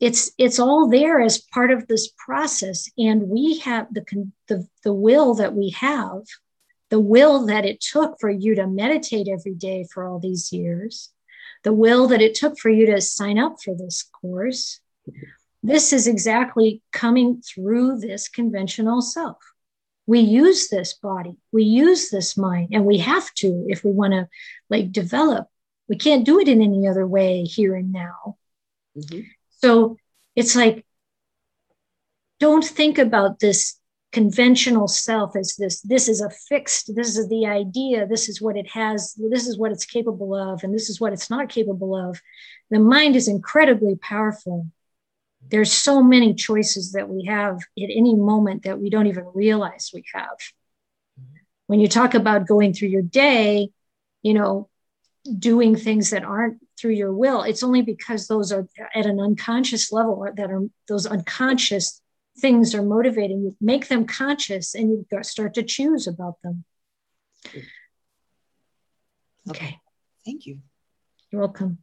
it's it's all there as part of this process. And we have the, the the will that we have the will that it took for you to meditate every day for all these years the will that it took for you to sign up for this course. This is exactly coming through this conventional self. We use this body we use this mind and we have to if we want to like develop. We can't do it in any other way here and now. Mm-hmm. So it's like, don't think about this conventional self as this this is a fixed this is the idea this is what it has this is what it's capable of and this is what it's not capable of. The mind is incredibly powerful. There's so many choices that we have at any moment that we don't even realize we have. When you talk about going through your day you know doing things that aren't through your will. It's only because those are at an unconscious level that are those unconscious things are motivating you make them conscious and you start to choose about them. Okay. Thank you. You're welcome.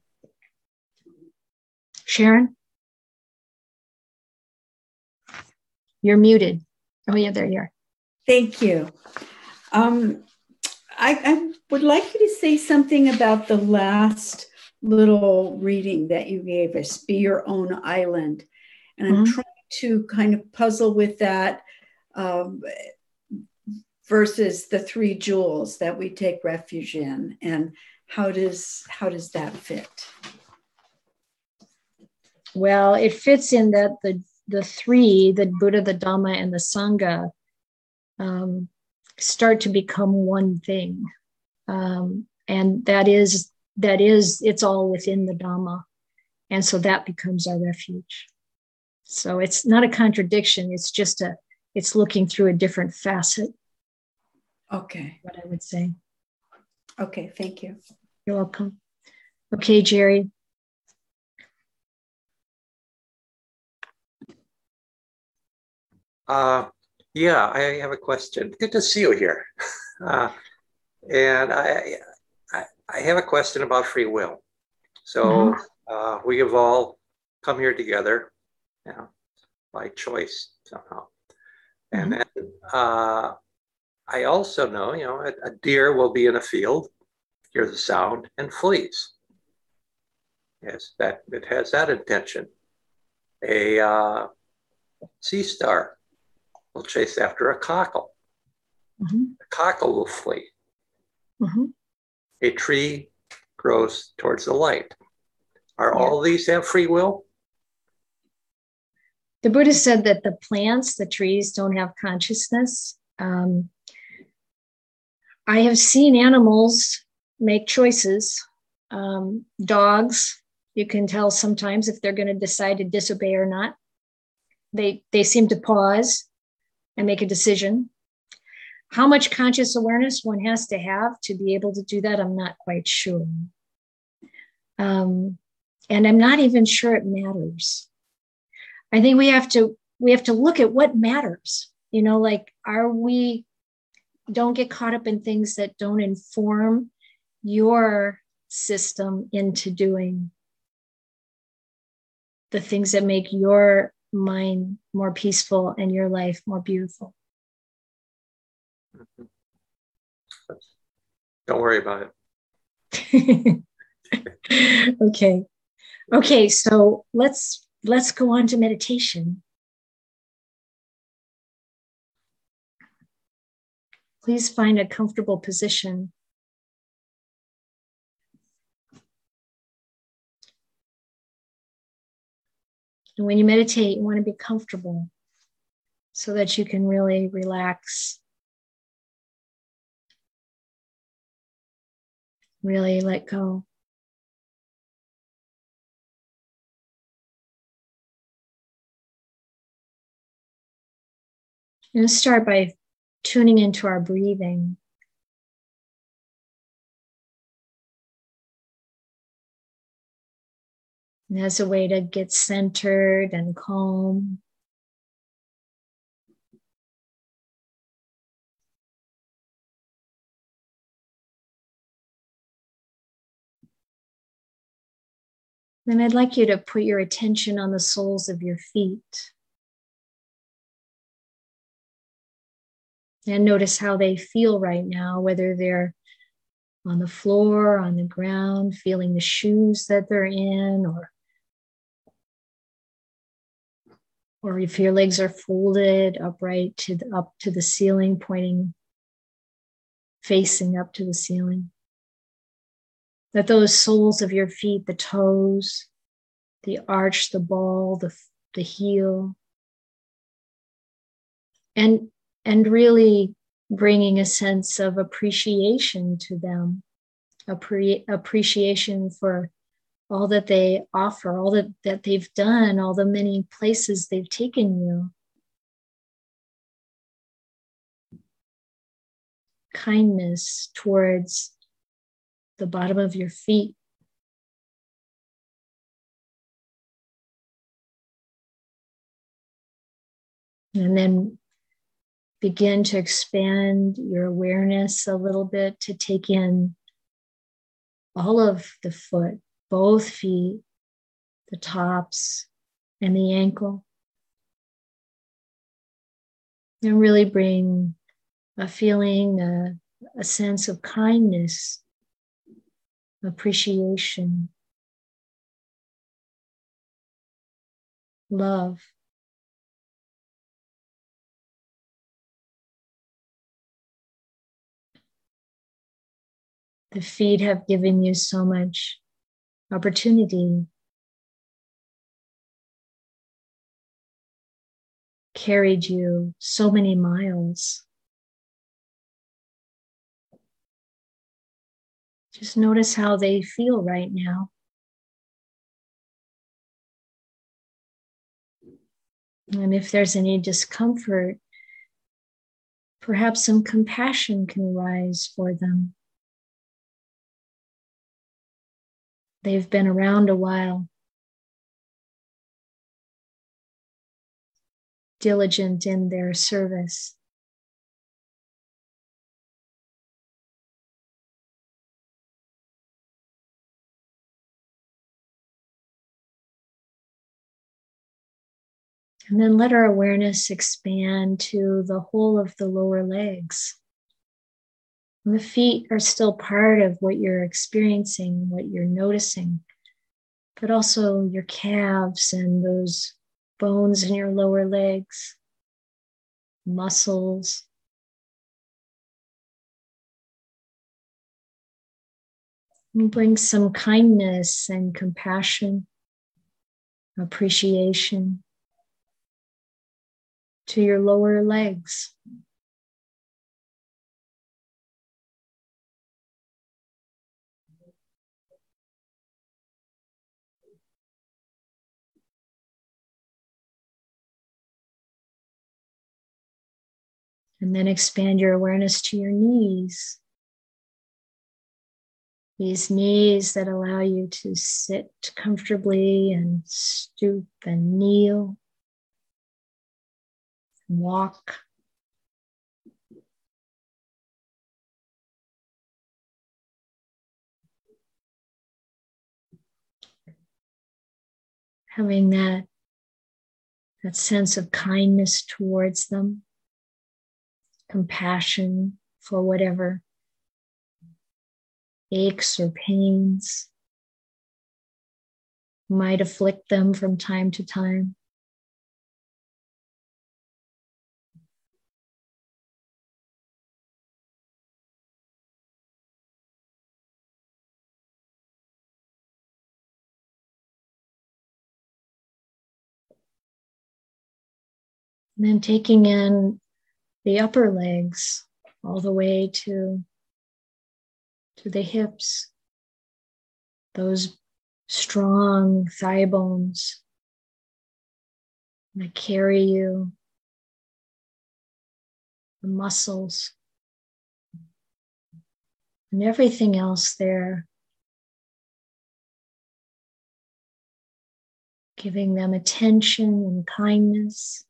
Sharon? You're muted. Oh yeah there you are. Thank you. Um, I, I would like you to say something about the last little reading that you gave us, Be Your Own Island. And I'm mm-hmm. trying to kind of puzzle with that um, versus the three jewels that we take refuge in. And how does how does that fit? Well, it fits in that the the three, the Buddha, the Dhamma, and the Sangha, um, start to become one thing, um, and that is that is it's all within the Dhamma, and so that becomes our refuge. So it's not a contradiction. It's just a it's looking through a different facet. Okay. What I would say. Okay. Thank you. You're welcome. Okay, Jerry. Uh, yeah, I have a question. Good to see you here. Uh, and I, I, have a question about free will. So mm-hmm. uh, we have all come here together, you know, by choice somehow. And mm-hmm. then uh, I also know, you know, a, a deer will be in a field, hear the sound, and flees. Yes, that it has that intention. A uh, sea star will chase after a cockle. Mm-hmm. The cockle will flee. Mm-hmm. A tree grows towards the light. Are all these have free will? The Buddha said that the plants, the trees, don't have consciousness. Um, I have seen animals make choices. Um, dogs, you can tell sometimes if they're going to decide to disobey or not. They they seem to pause and make a decision. How much conscious awareness one has to have to be able to do that, I'm not quite sure. Um, and I'm not even sure it matters. I think we have to we have to look at what matters. You know, like are we don't get caught up in things that don't inform your system into doing the things that make your mind more peaceful and your life more beautiful. Mm-hmm. Don't worry about it. okay. Okay, so let's let's go on to meditation. Please find a comfortable position. And when you meditate, you want to be comfortable so that you can really relax. Really let go. To start by tuning into our breathing. And as a way to get centered and calm. Then I'd like you to put your attention on the soles of your feet. And notice how they feel right now, whether they're on the floor, on the ground, feeling the shoes that they're in, or or if your legs are folded upright to the, up to the ceiling, pointing, facing up to the ceiling. That those soles of your feet, the toes, the arch, the ball, the, the heel, and and really bringing a sense of appreciation to them, appre- appreciation for all that they offer, all that, that they've done, all the many places they've taken you. Kindness towards the bottom of your feet. And then begin to expand your awareness a little bit to take in all of the foot, both feet, the tops, and the ankle. And really bring a feeling, a, a sense of kindness, appreciation, love. The feet have given you so much opportunity. Carried you so many miles. Just notice how they feel right now. And if there's any discomfort, perhaps some compassion can rise for them. They've been around a while, diligent in their service. And then let our awareness expand to the whole of the lower legs. And the feet are still part of what you're experiencing, what you're noticing, but also your calves and those bones in your lower legs, muscles. And bring some kindness and compassion, appreciation to your lower legs. And then expand your awareness to your knees. These knees that allow you to sit comfortably and stoop and kneel walk. Having that, that sense of kindness towards them, compassion for whatever aches or pains might afflict them from time to time. And then taking in the upper legs all the way to, to the hips, those strong thigh bones that carry you, the muscles, and everything else there. Giving them attention and kindness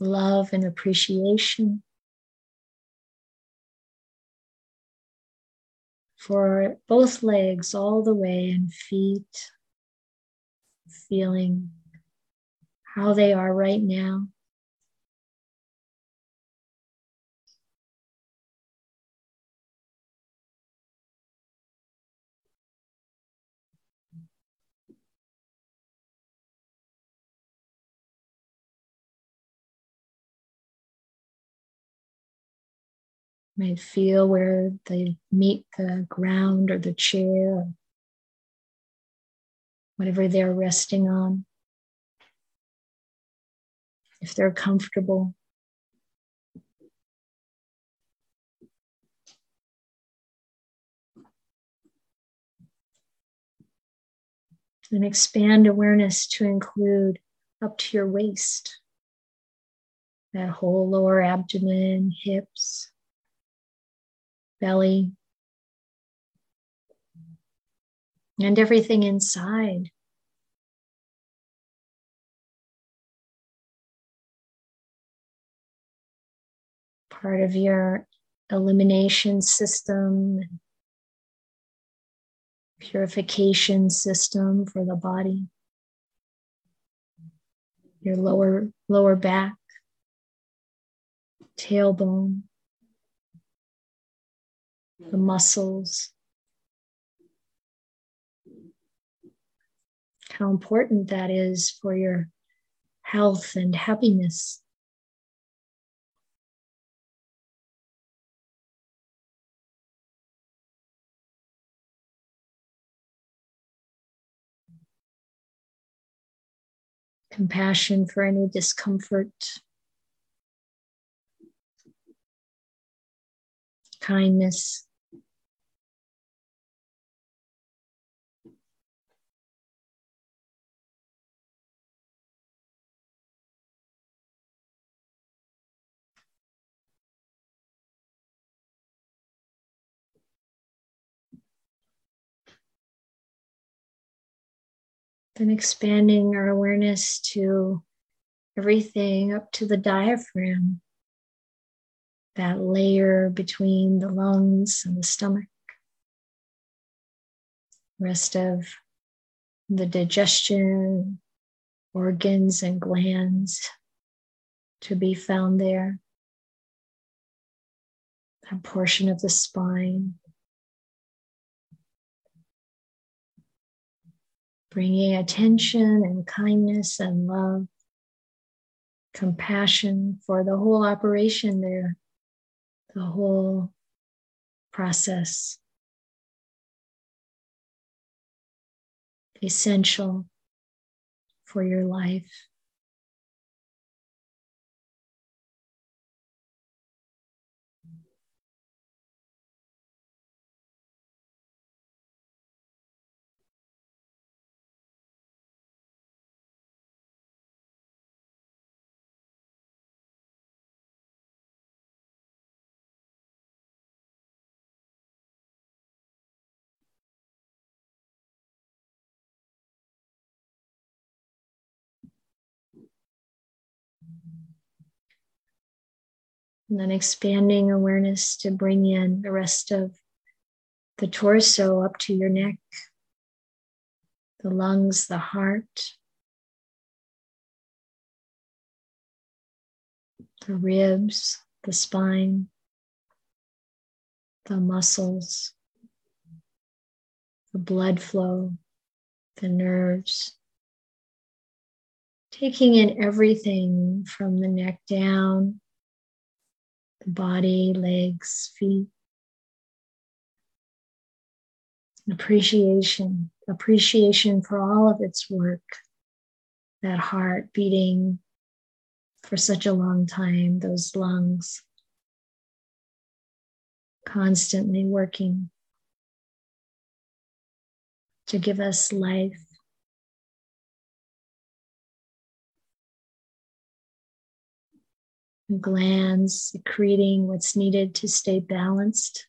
love and appreciation for both legs all the way and feet, feeling how they are right now. Might feel where they meet the ground or the chair, or whatever they're resting on. If they're comfortable. And expand awareness to include up to your waist, that whole lower abdomen, hips, belly, and everything inside. Part of your elimination system, purification system for the body, your lower lower back, tailbone, the muscles. How important that is for your health and happiness. compassion for any discomfort, kindness. Then expanding our awareness to everything up to the diaphragm, that layer between the lungs and the stomach. Rest of the digestion, organs, and glands to be found there. That portion of the spine. Bringing attention and kindness and love, compassion for the whole operation there, the whole process. Essential for your life. And then expanding awareness to bring in the rest of the torso up to your neck, the lungs, the heart, the ribs, the spine, the muscles, the blood flow, the nerves. Taking in everything from the neck down the body, legs, feet. Appreciation, appreciation for all of its work, that heart beating for such a long time, those lungs constantly working to give us life glands secreting what's needed to stay balanced.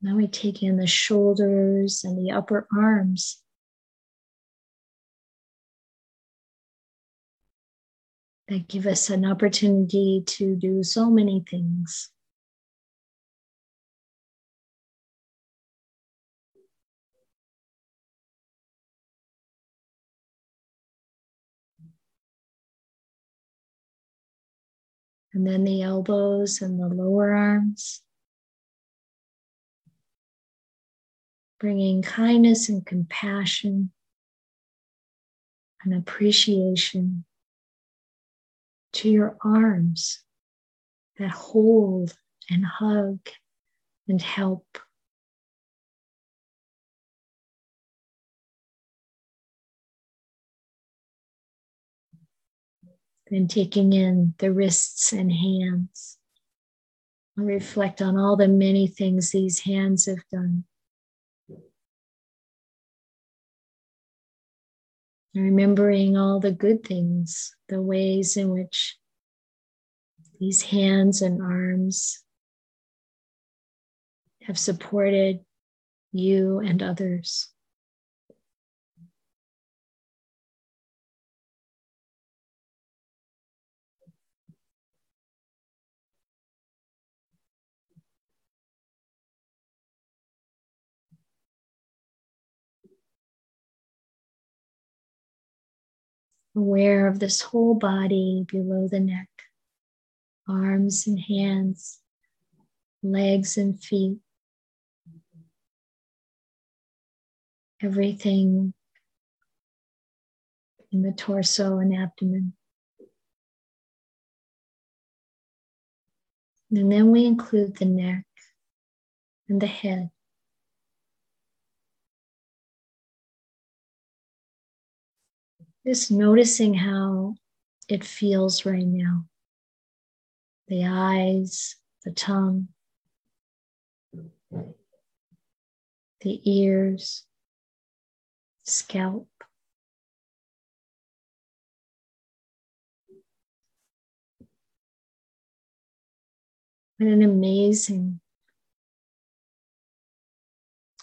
Now we take in the shoulders and the upper arms. That give us an opportunity to do so many things. And then the elbows and the lower arms. Bringing kindness and compassion and appreciation to your arms that hold and hug and help. And taking in the wrists and hands. Reflect on all the many things these hands have done. Remembering all the good things, the ways in which these hands and arms have supported you and others. Aware of this whole body below the neck, arms and hands, legs and feet, everything in the torso and abdomen. And then we include the neck and the head. Just noticing how it feels right now. The eyes, the tongue, the ears, scalp. What an amazing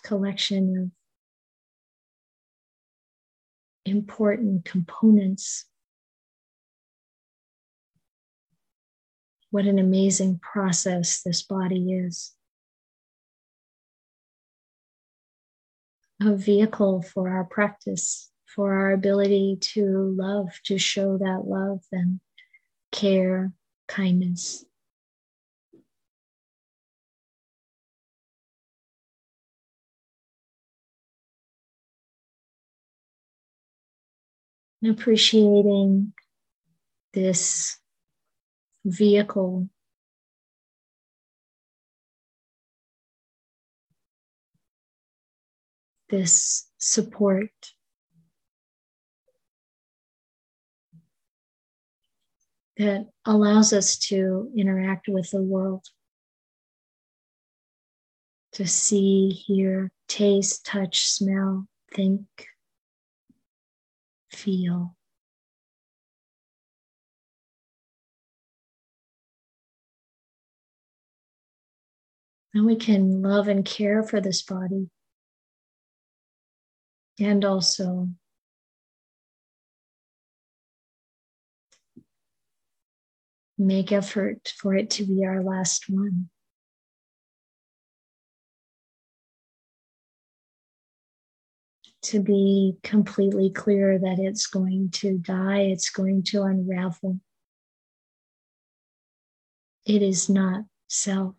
collection of important components. What an amazing process this body is. A vehicle for our practice, for our ability to love, to show that love and care, kindness. Appreciating this vehicle. This support. That allows us to interact with the world. To see hear taste touch smell think feel. And we can love and care for this body and also make effort for it to be our last one. To be completely clear that it's going to die, it's going to unravel. It is not self.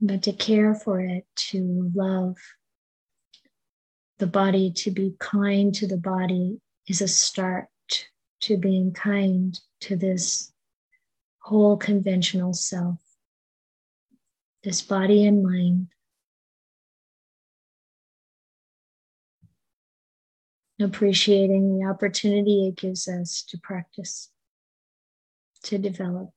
But to care for it, to love the body, to be kind to the body is a start to being kind to this whole conventional self, this body and mind. Appreciating the opportunity it gives us to practice, to develop.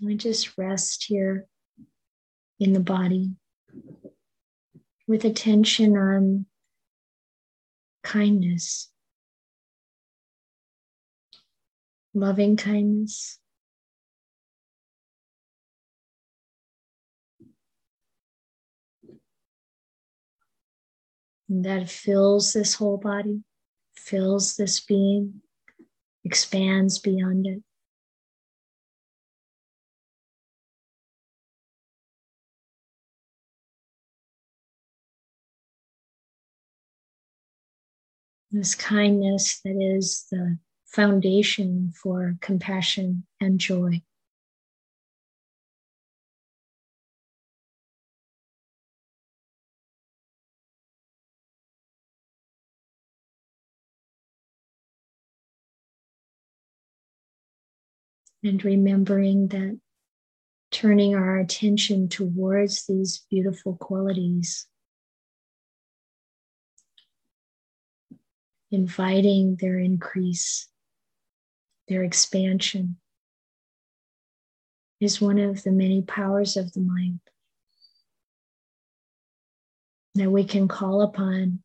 We just rest here in the body with attention on kindness, loving kindness. And that fills this whole body, fills this being, expands beyond it. This kindness that is the foundation for compassion and joy. And remembering that turning our attention towards these beautiful qualities inviting their increase, their expansion, is one of the many powers of the mind that we can call upon,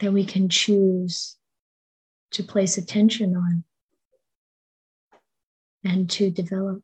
that we can choose to place attention on and to develop.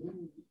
Mm-hmm.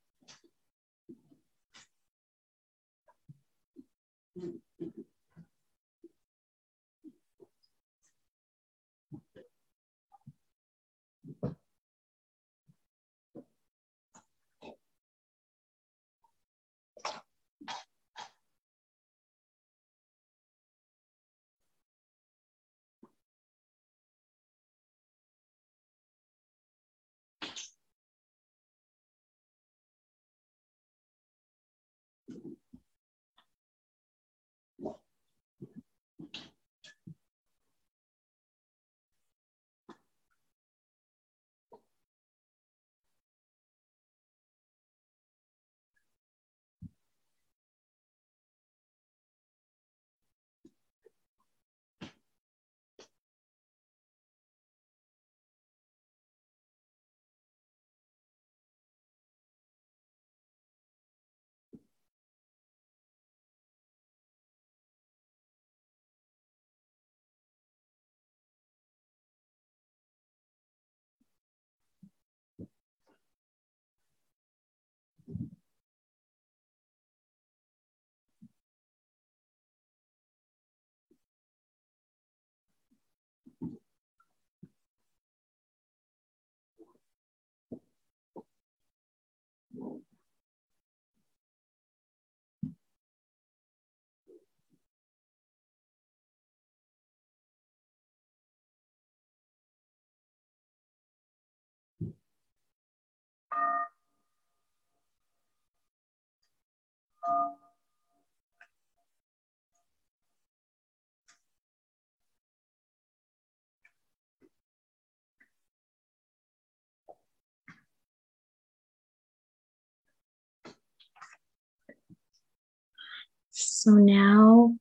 So now,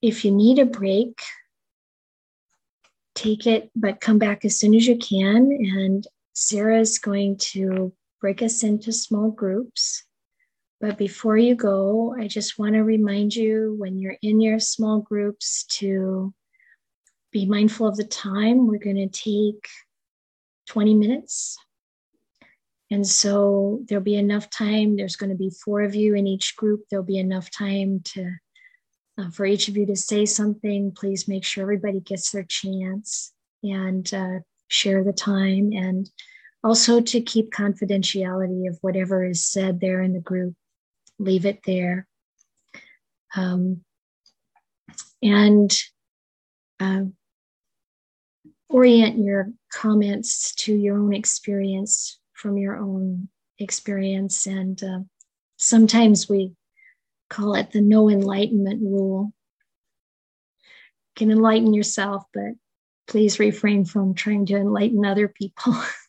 if you need a break, take it, but come back as soon as you can. And Sarah is going to break us into small groups. But before you go, I just want to remind you when you're in your small groups to be mindful of the time. We're going to take 20 minutes. And so there'll be enough time. There's going to be four of you in each group. There'll be enough time to uh, for each of you to say something. Please make sure everybody gets their chance and uh, share the time and also to keep confidentiality of whatever is said there in the group leave it there. Um, and uh, orient your comments to your own experience from your own experience. And uh, sometimes we call it the no enlightenment rule. You can enlighten yourself, but please refrain from trying to enlighten other people.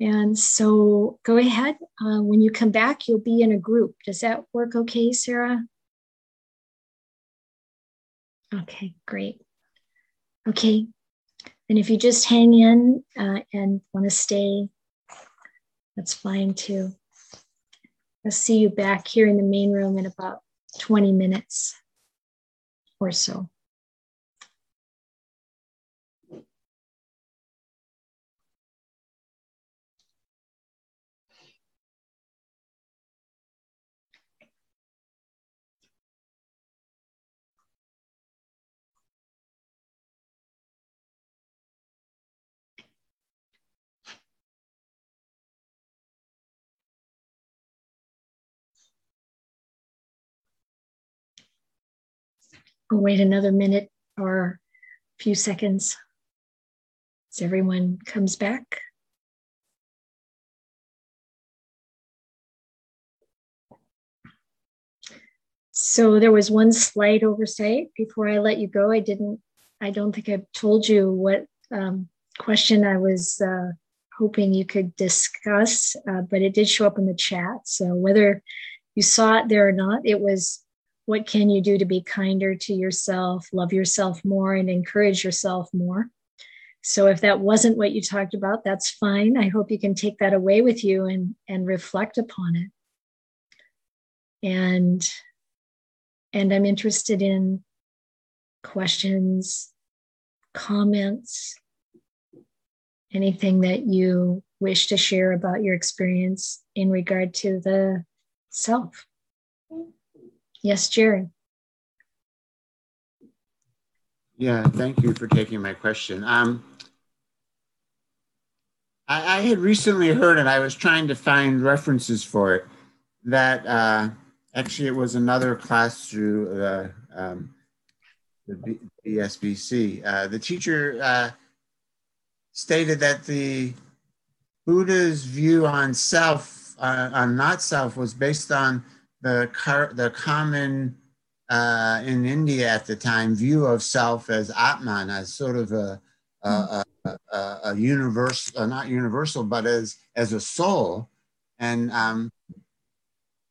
And so go ahead. Uh, when you come back, you'll be in a group. Does that work okay, Sarah? Okay, great. Okay. And if you just hang in uh, and want to stay, that's fine too. I'll see you back here in the main room in about 20 minutes or so. We'll wait another minute or a few seconds as everyone comes back. So there was one slight oversight before I let you go. I didn't, I don't think I told you what um, question I was uh, hoping you could discuss, uh, but it did show up in the chat. So whether you saw it there or not, it was what can you do to be kinder to yourself, love yourself more, and encourage yourself more? So if that wasn't what you talked about, that's fine. I hope you can take that away with you and, and reflect upon it. And and I'm interested in questions, comments, anything that you wish to share about your experience in regard to the self. Yes, Jerry. Yeah, thank you for taking my question. Um, I, I, had recently heard, and I was trying to find references for it, that uh, actually it was another class through the, um, the BSBC. Uh, the teacher uh, stated that the Buddha's view on self, uh, on not self, was based on the, car, the common uh, in India at the time view of self as Atman, as sort of a, a, a, a, a universal, uh, not universal, but as, as a soul. And um,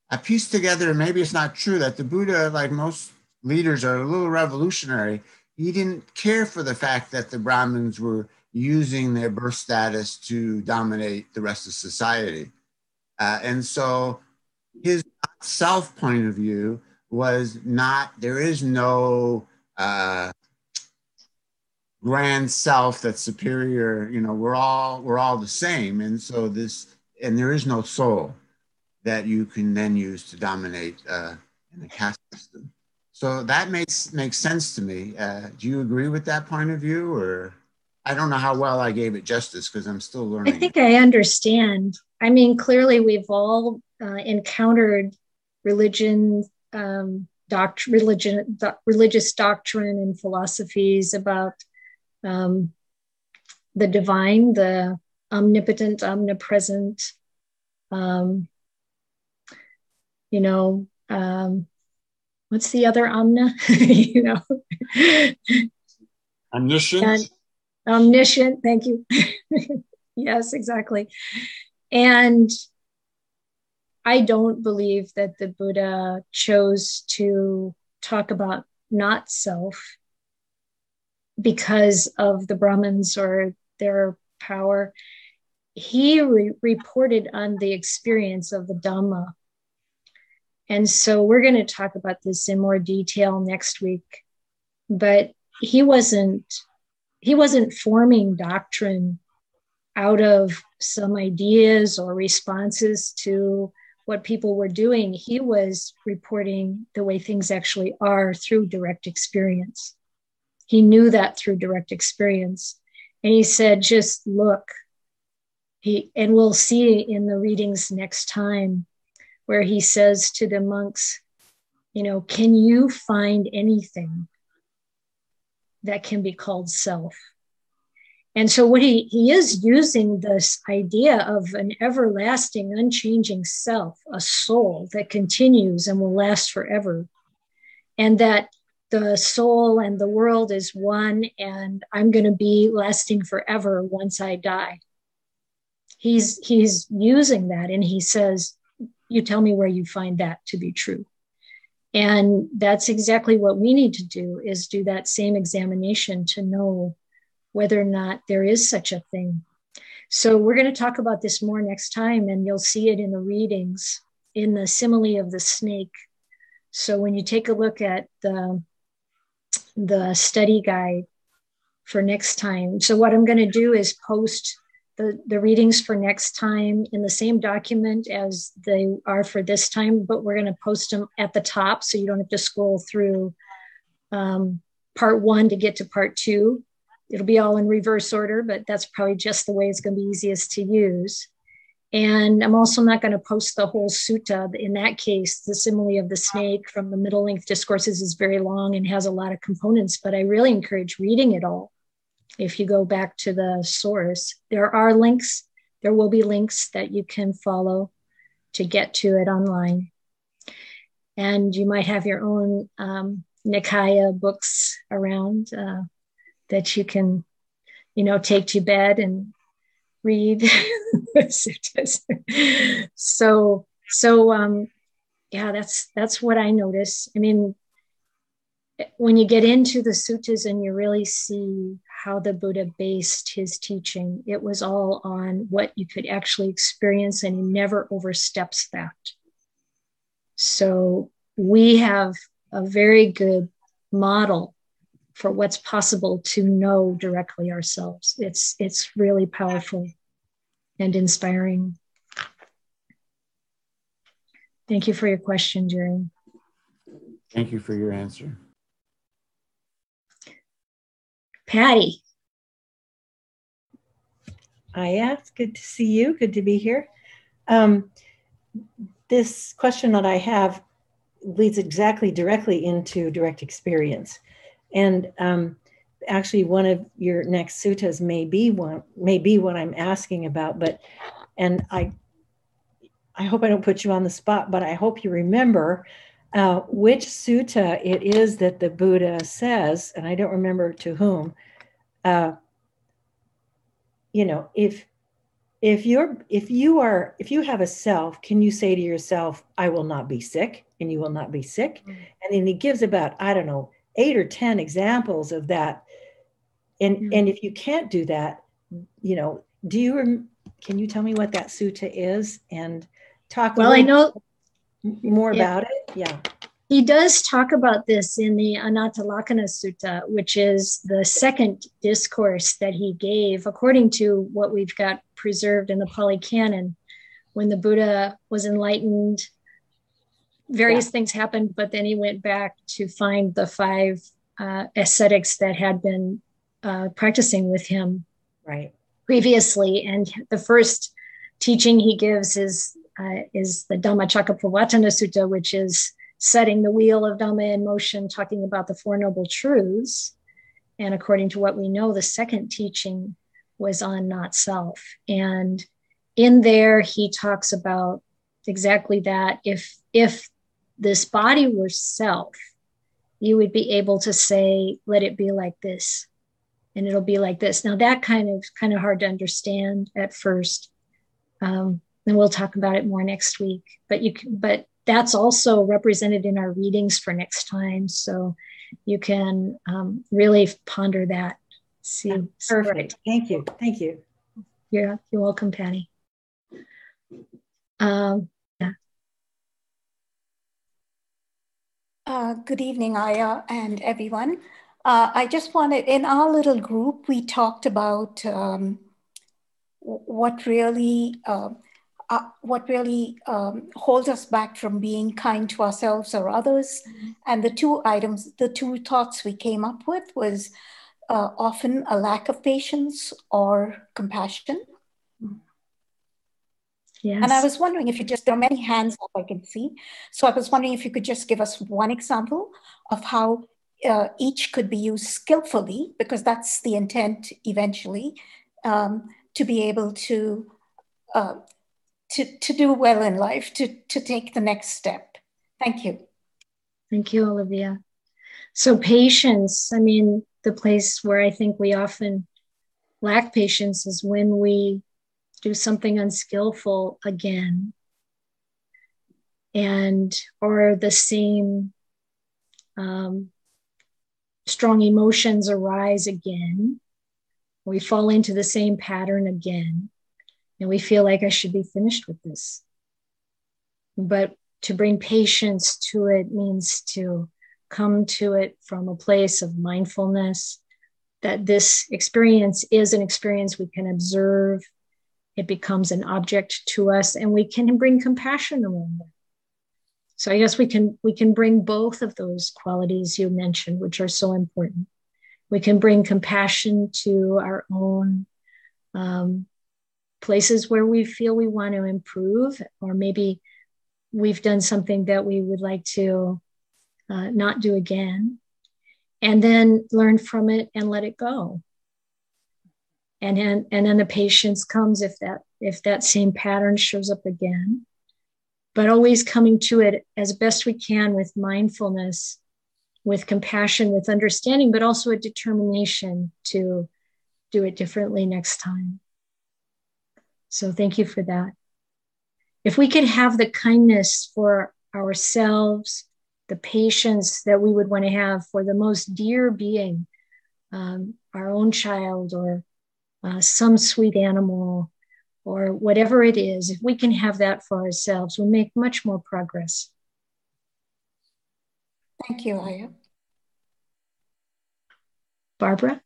I pieced together, maybe it's not true, that the Buddha, like most leaders, are a little revolutionary. He didn't care for the fact that the Brahmins were using their birth status to dominate the rest of society. Uh, and so his self point of view was not, there is no uh, grand self that's superior. You know, we're all, we're all the same. And so this, and there is no soul that you can then use to dominate uh, in the caste system. So that makes makes sense to me. Uh, do you agree with that point of view, or I don't know how well I gave it justice because I'm still learning. I think I understand. I mean, clearly we've all uh, encountered religion um, doct- religion, do- religious doctrine and philosophies about um, the divine, the omnipotent, omnipresent, um, you know, um, what's the other omna? you know, omniscient. And omniscient. Thank you. yes, exactly. And I don't believe that the Buddha chose to talk about not self because of the Brahmins or their power. He re- reported on the experience of the Dhamma. And so we're going to talk about this in more detail next week. But he wasn't he wasn't forming doctrine out of some ideas or responses to what people were doing, he was reporting the way things actually are through direct experience. He knew that through direct experience. And he said, just look. He, and we'll see in the readings next time where he says to the monks, you know, can you find anything that can be called self? And so what he, he is using this idea of an everlasting, unchanging self, a soul that continues and will last forever. And that the soul and the world is one, and I'm going to be lasting forever once I die. He's he's using that and he says, You tell me where you find that to be true. And that's exactly what we need to do is do that same examination to know whether or not there is such a thing. So we're going to talk about this more next time, and you'll see it in the readings in the simile of the snake. So when you take a look at the, the study guide for next time, so what I'm going to do is post the, the readings for next time in the same document as they are for this time, but we're going to post them at the top so you don't have to scroll through um, part one to get to part two it'll be all in reverse order, but that's probably just the way it's going to be easiest to use. And I'm also not going to post the whole sutta. In that case, the simile of the snake from the middle length discourses is very long and has a lot of components, but I really encourage reading it all. If you go back to the source, there are links, there will be links that you can follow to get to it online. And you might have your own um, Nikaya books around. Uh, that you can, you know, take to bed and read. so, so, um, yeah, that's that's what I notice. I mean, when you get into the suttas and you really see how the Buddha based his teaching, it was all on what you could actually experience, and he never oversteps that. So we have a very good model for what's possible to know directly ourselves. It's it's really powerful and inspiring. Thank you for your question, Jerry. Thank you for your answer. Patty. Ayya, it's good to see you. Good to be here. Um, this question that I have leads exactly directly into direct experience. And um, actually one of your next suttas may be one, may be what I'm asking about, but, and I, I hope I don't put you on the spot, but I hope you remember uh, which sutta it is that the Buddha says, and I don't remember to whom, uh, you know, if if you're if you are if you have a self can you say to yourself i will not be sick and you will not be sick mm-hmm. and then he gives about i don't know eight or ten examples of that and mm-hmm. and if you can't do that you know do you can you tell me what that sutta is and talk well i know more yeah. about it yeah he does talk about this in the Anattalakkhana Sutta, which is the second discourse that he gave, according to what we've got preserved in the Pali Canon. When the Buddha was enlightened, various yeah. things happened, but then he went back to find the five uh, ascetics that had been uh, practicing with him right previously. And the first teaching he gives is uh, is the Dhammacakkappavattana Sutta, which is setting the wheel of Dhamma in motion, talking about the Four Noble Truths. And according to what we know, the second teaching was on not self. And in there, he talks about exactly that. If if this body were self, you would be able to say, let it be like this. And it'll be like this. Now that kind of kind of hard to understand at first. Um, and we'll talk about it more next week. But you can, but that's also represented in our readings for next time. So you can um, really ponder that. See, perfect. Thank you. Thank you. You're, you're welcome, Patty. Um, Uh, good evening, Ayya and everyone. Uh, I just wanted, in our little group, we talked about um, what really uh, uh, what really um, holds us back from being kind to ourselves or others. Mm-hmm. And the two items, the two thoughts we came up with was uh, often a lack of patience or compassion. Yes. And I was wondering if you just, there are many hands up I can see. So I was wondering if you could just give us one example of how uh, each could be used skillfully, because that's the intent eventually, um, to be able to uh, to, to do well in life, to, to take the next step. Thank you. Thank you, Olivia. So, patience, I mean, the place where I think we often lack patience is when we do something unskillful again and or the same um, strong emotions arise again we fall into the same pattern again and we feel like I should be finished with this. But to bring patience to it means to come to it from a place of mindfulness that this experience is an experience we can observe. It becomes an object to us, and we can bring compassion around it. So I guess we can we can bring both of those qualities you mentioned, which are so important. We can bring compassion to our own um, places where we feel we want to improve, or maybe we've done something that we would like to uh, not do again, and then learn from it and let it go. And then, and then the patience comes if that if that same pattern shows up again but always coming to it as best we can with mindfulness, with compassion, with understanding, but also a determination to do it differently next time. So thank you for that. If we could have the kindness for ourselves, the patience that we would want to have for the most dear being, um, our own child or uh, some sweet animal or whatever it is, if we can have that for ourselves, we'll make much more progress. Thank you, Ayya. Barbara?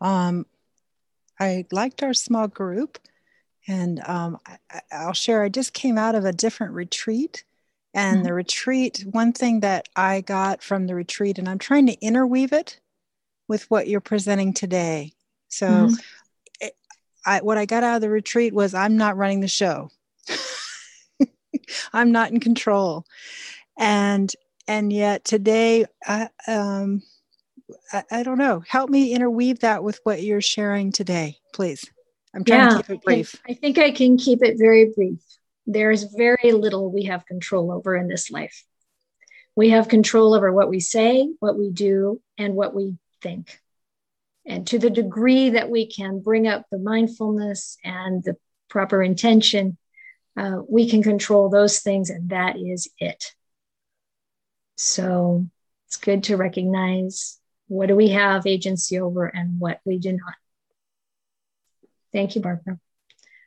um, I liked our small group And um, I, will share, I just came out of a different retreat. And mm-hmm. the retreat, one thing that I got from the retreat, and I'm trying to interweave it with what you're presenting today. So, mm-hmm. it, I, what I got out of the retreat was I'm not running the show. I'm not in control. And and yet today, I, um, I, I, don't know. Help me interweave that with what you're sharing today, please. I'm trying yeah, to keep it brief. I think I can keep it very brief. There's very little we have control over in this life. We have control over what we say, what we do, and what we think. And to the degree that we can bring up the mindfulness and the proper intention, uh, we can control those things, and that is it. So it's good to recognize what do we have agency over and what we do not. Thank you, Barbara.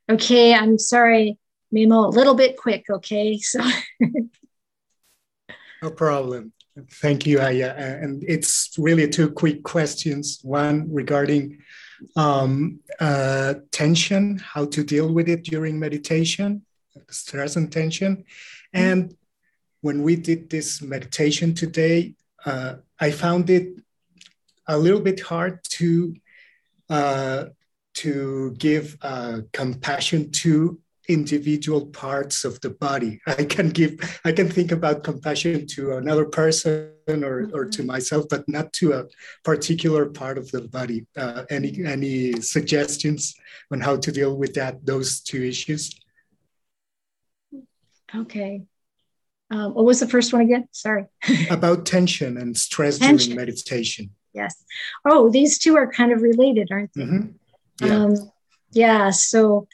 Okay, I'm sorry, Mimo, a little bit quick, okay? So no problem. Thank you, Ayya. And it's really two quick questions. One regarding um, uh, tension, how to deal with it during meditation, stress and tension. And when we did this meditation today, uh, I found it a little bit hard to uh, to give uh, compassion to individual parts of the body. I can give, I can think about compassion to another person or, or to mm-hmm. myself, but not to a particular part of the body. Uh, any any suggestions on how to deal with that? Those two issues. Okay. Um, what was the first one again? Sorry. About tension and stress tension. during meditation. Yes. Oh, these two are kind of related, aren't they? Mm-hmm. Yeah. Um, yeah. So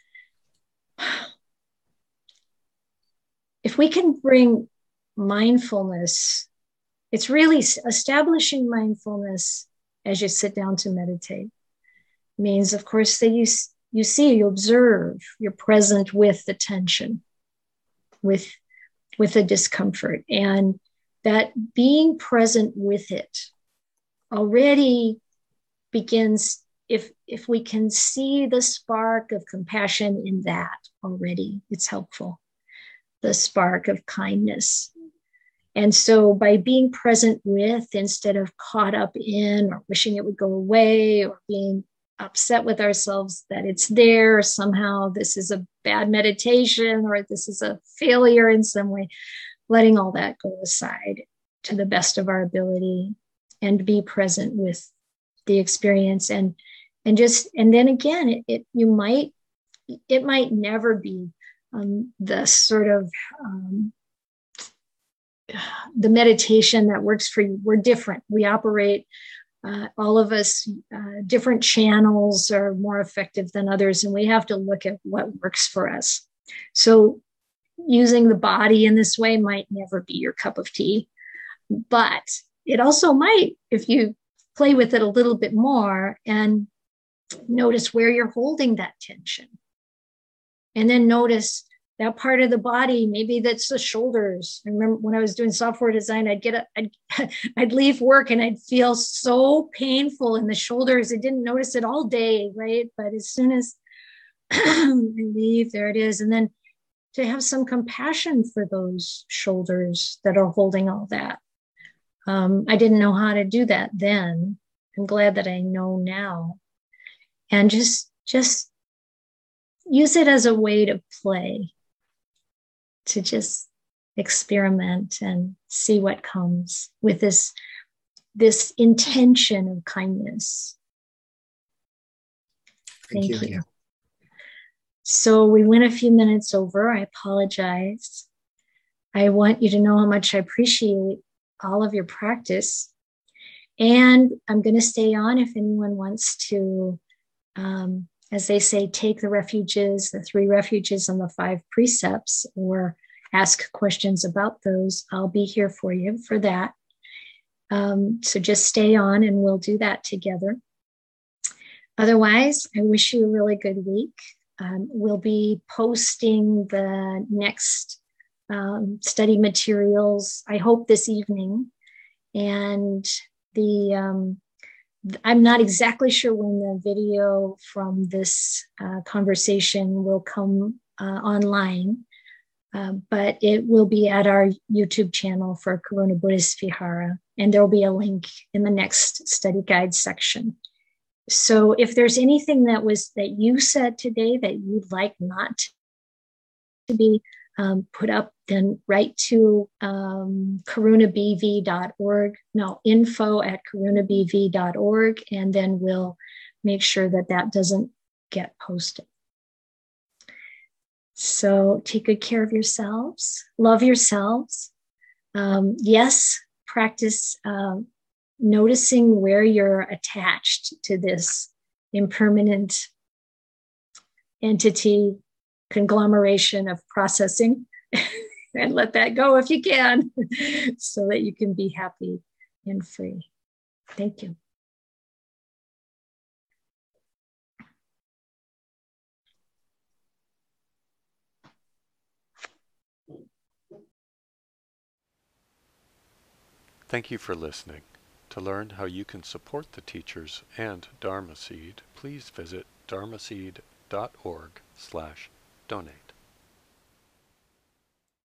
if we can bring mindfulness, it's really establishing mindfulness as you sit down to meditate. Means, of course, that you you see, you observe, you're present with the tension, with with the discomfort and that being present with it already begins if if we can see the spark of compassion in that already. It's helpful. The spark of kindness. And so by being present with instead of caught up in or wishing it would go away or being upset with ourselves that it's there somehow this is a bad meditation or this is a failure in some way letting all that go aside to the best of our ability and be present with the experience and and just and then again it, it you might it might never be um, the sort of um, the meditation that works for you we're different we operate uh, all of us, uh, different channels are more effective than others, and we have to look at what works for us. So, using the body in this way might never be your cup of tea, but it also might if you play with it a little bit more and notice where you're holding that tension. And then notice that part of the body maybe that's the shoulders. I remember when i was doing software design i'd get a I'd, I'd leave work and i'd feel so painful in the shoulders. I didn't notice it all day right? But as soon as i leave there it is. And then to have some compassion for those shoulders that are holding all that. Um, i didn't know how to do that then. I'm glad that i know now. And just just use it as a way to play to just experiment and see what comes with this this intention of kindness. Thank, thank you. you so we went a few minutes over. I apologize. I want you to know how much i appreciate all of your practice. And i'm going to stay on if anyone wants to um, as they say, take the refuges, the three refuges and the five precepts, or ask questions about those, I'll be here for you for that. Um, so just stay on and we'll do that together. Otherwise, I wish you a really good week. Um, we'll be posting the next um, study materials, I hope this evening. And the um, I'm not exactly sure when the video from this uh, conversation will come uh, online, uh, but it will be at our YouTube channel for Karuna Buddhist Vihara, and there will be a link in the next study guide section. So if there's anything that was that you said today that you'd like not to be um, put up, then write to um, karunabv.org, no, info at karunabv.org, and then we'll make sure that that doesn't get posted. So take good care of yourselves, love yourselves. Um, yes, practice uh, noticing where you're attached to this impermanent entity conglomeration of processing and let that go if you can so that you can be happy and free. Thank you. Thank you for listening. To learn how you can support the teachers and Dharma Seed, please visit dharmaseed.org slash donate.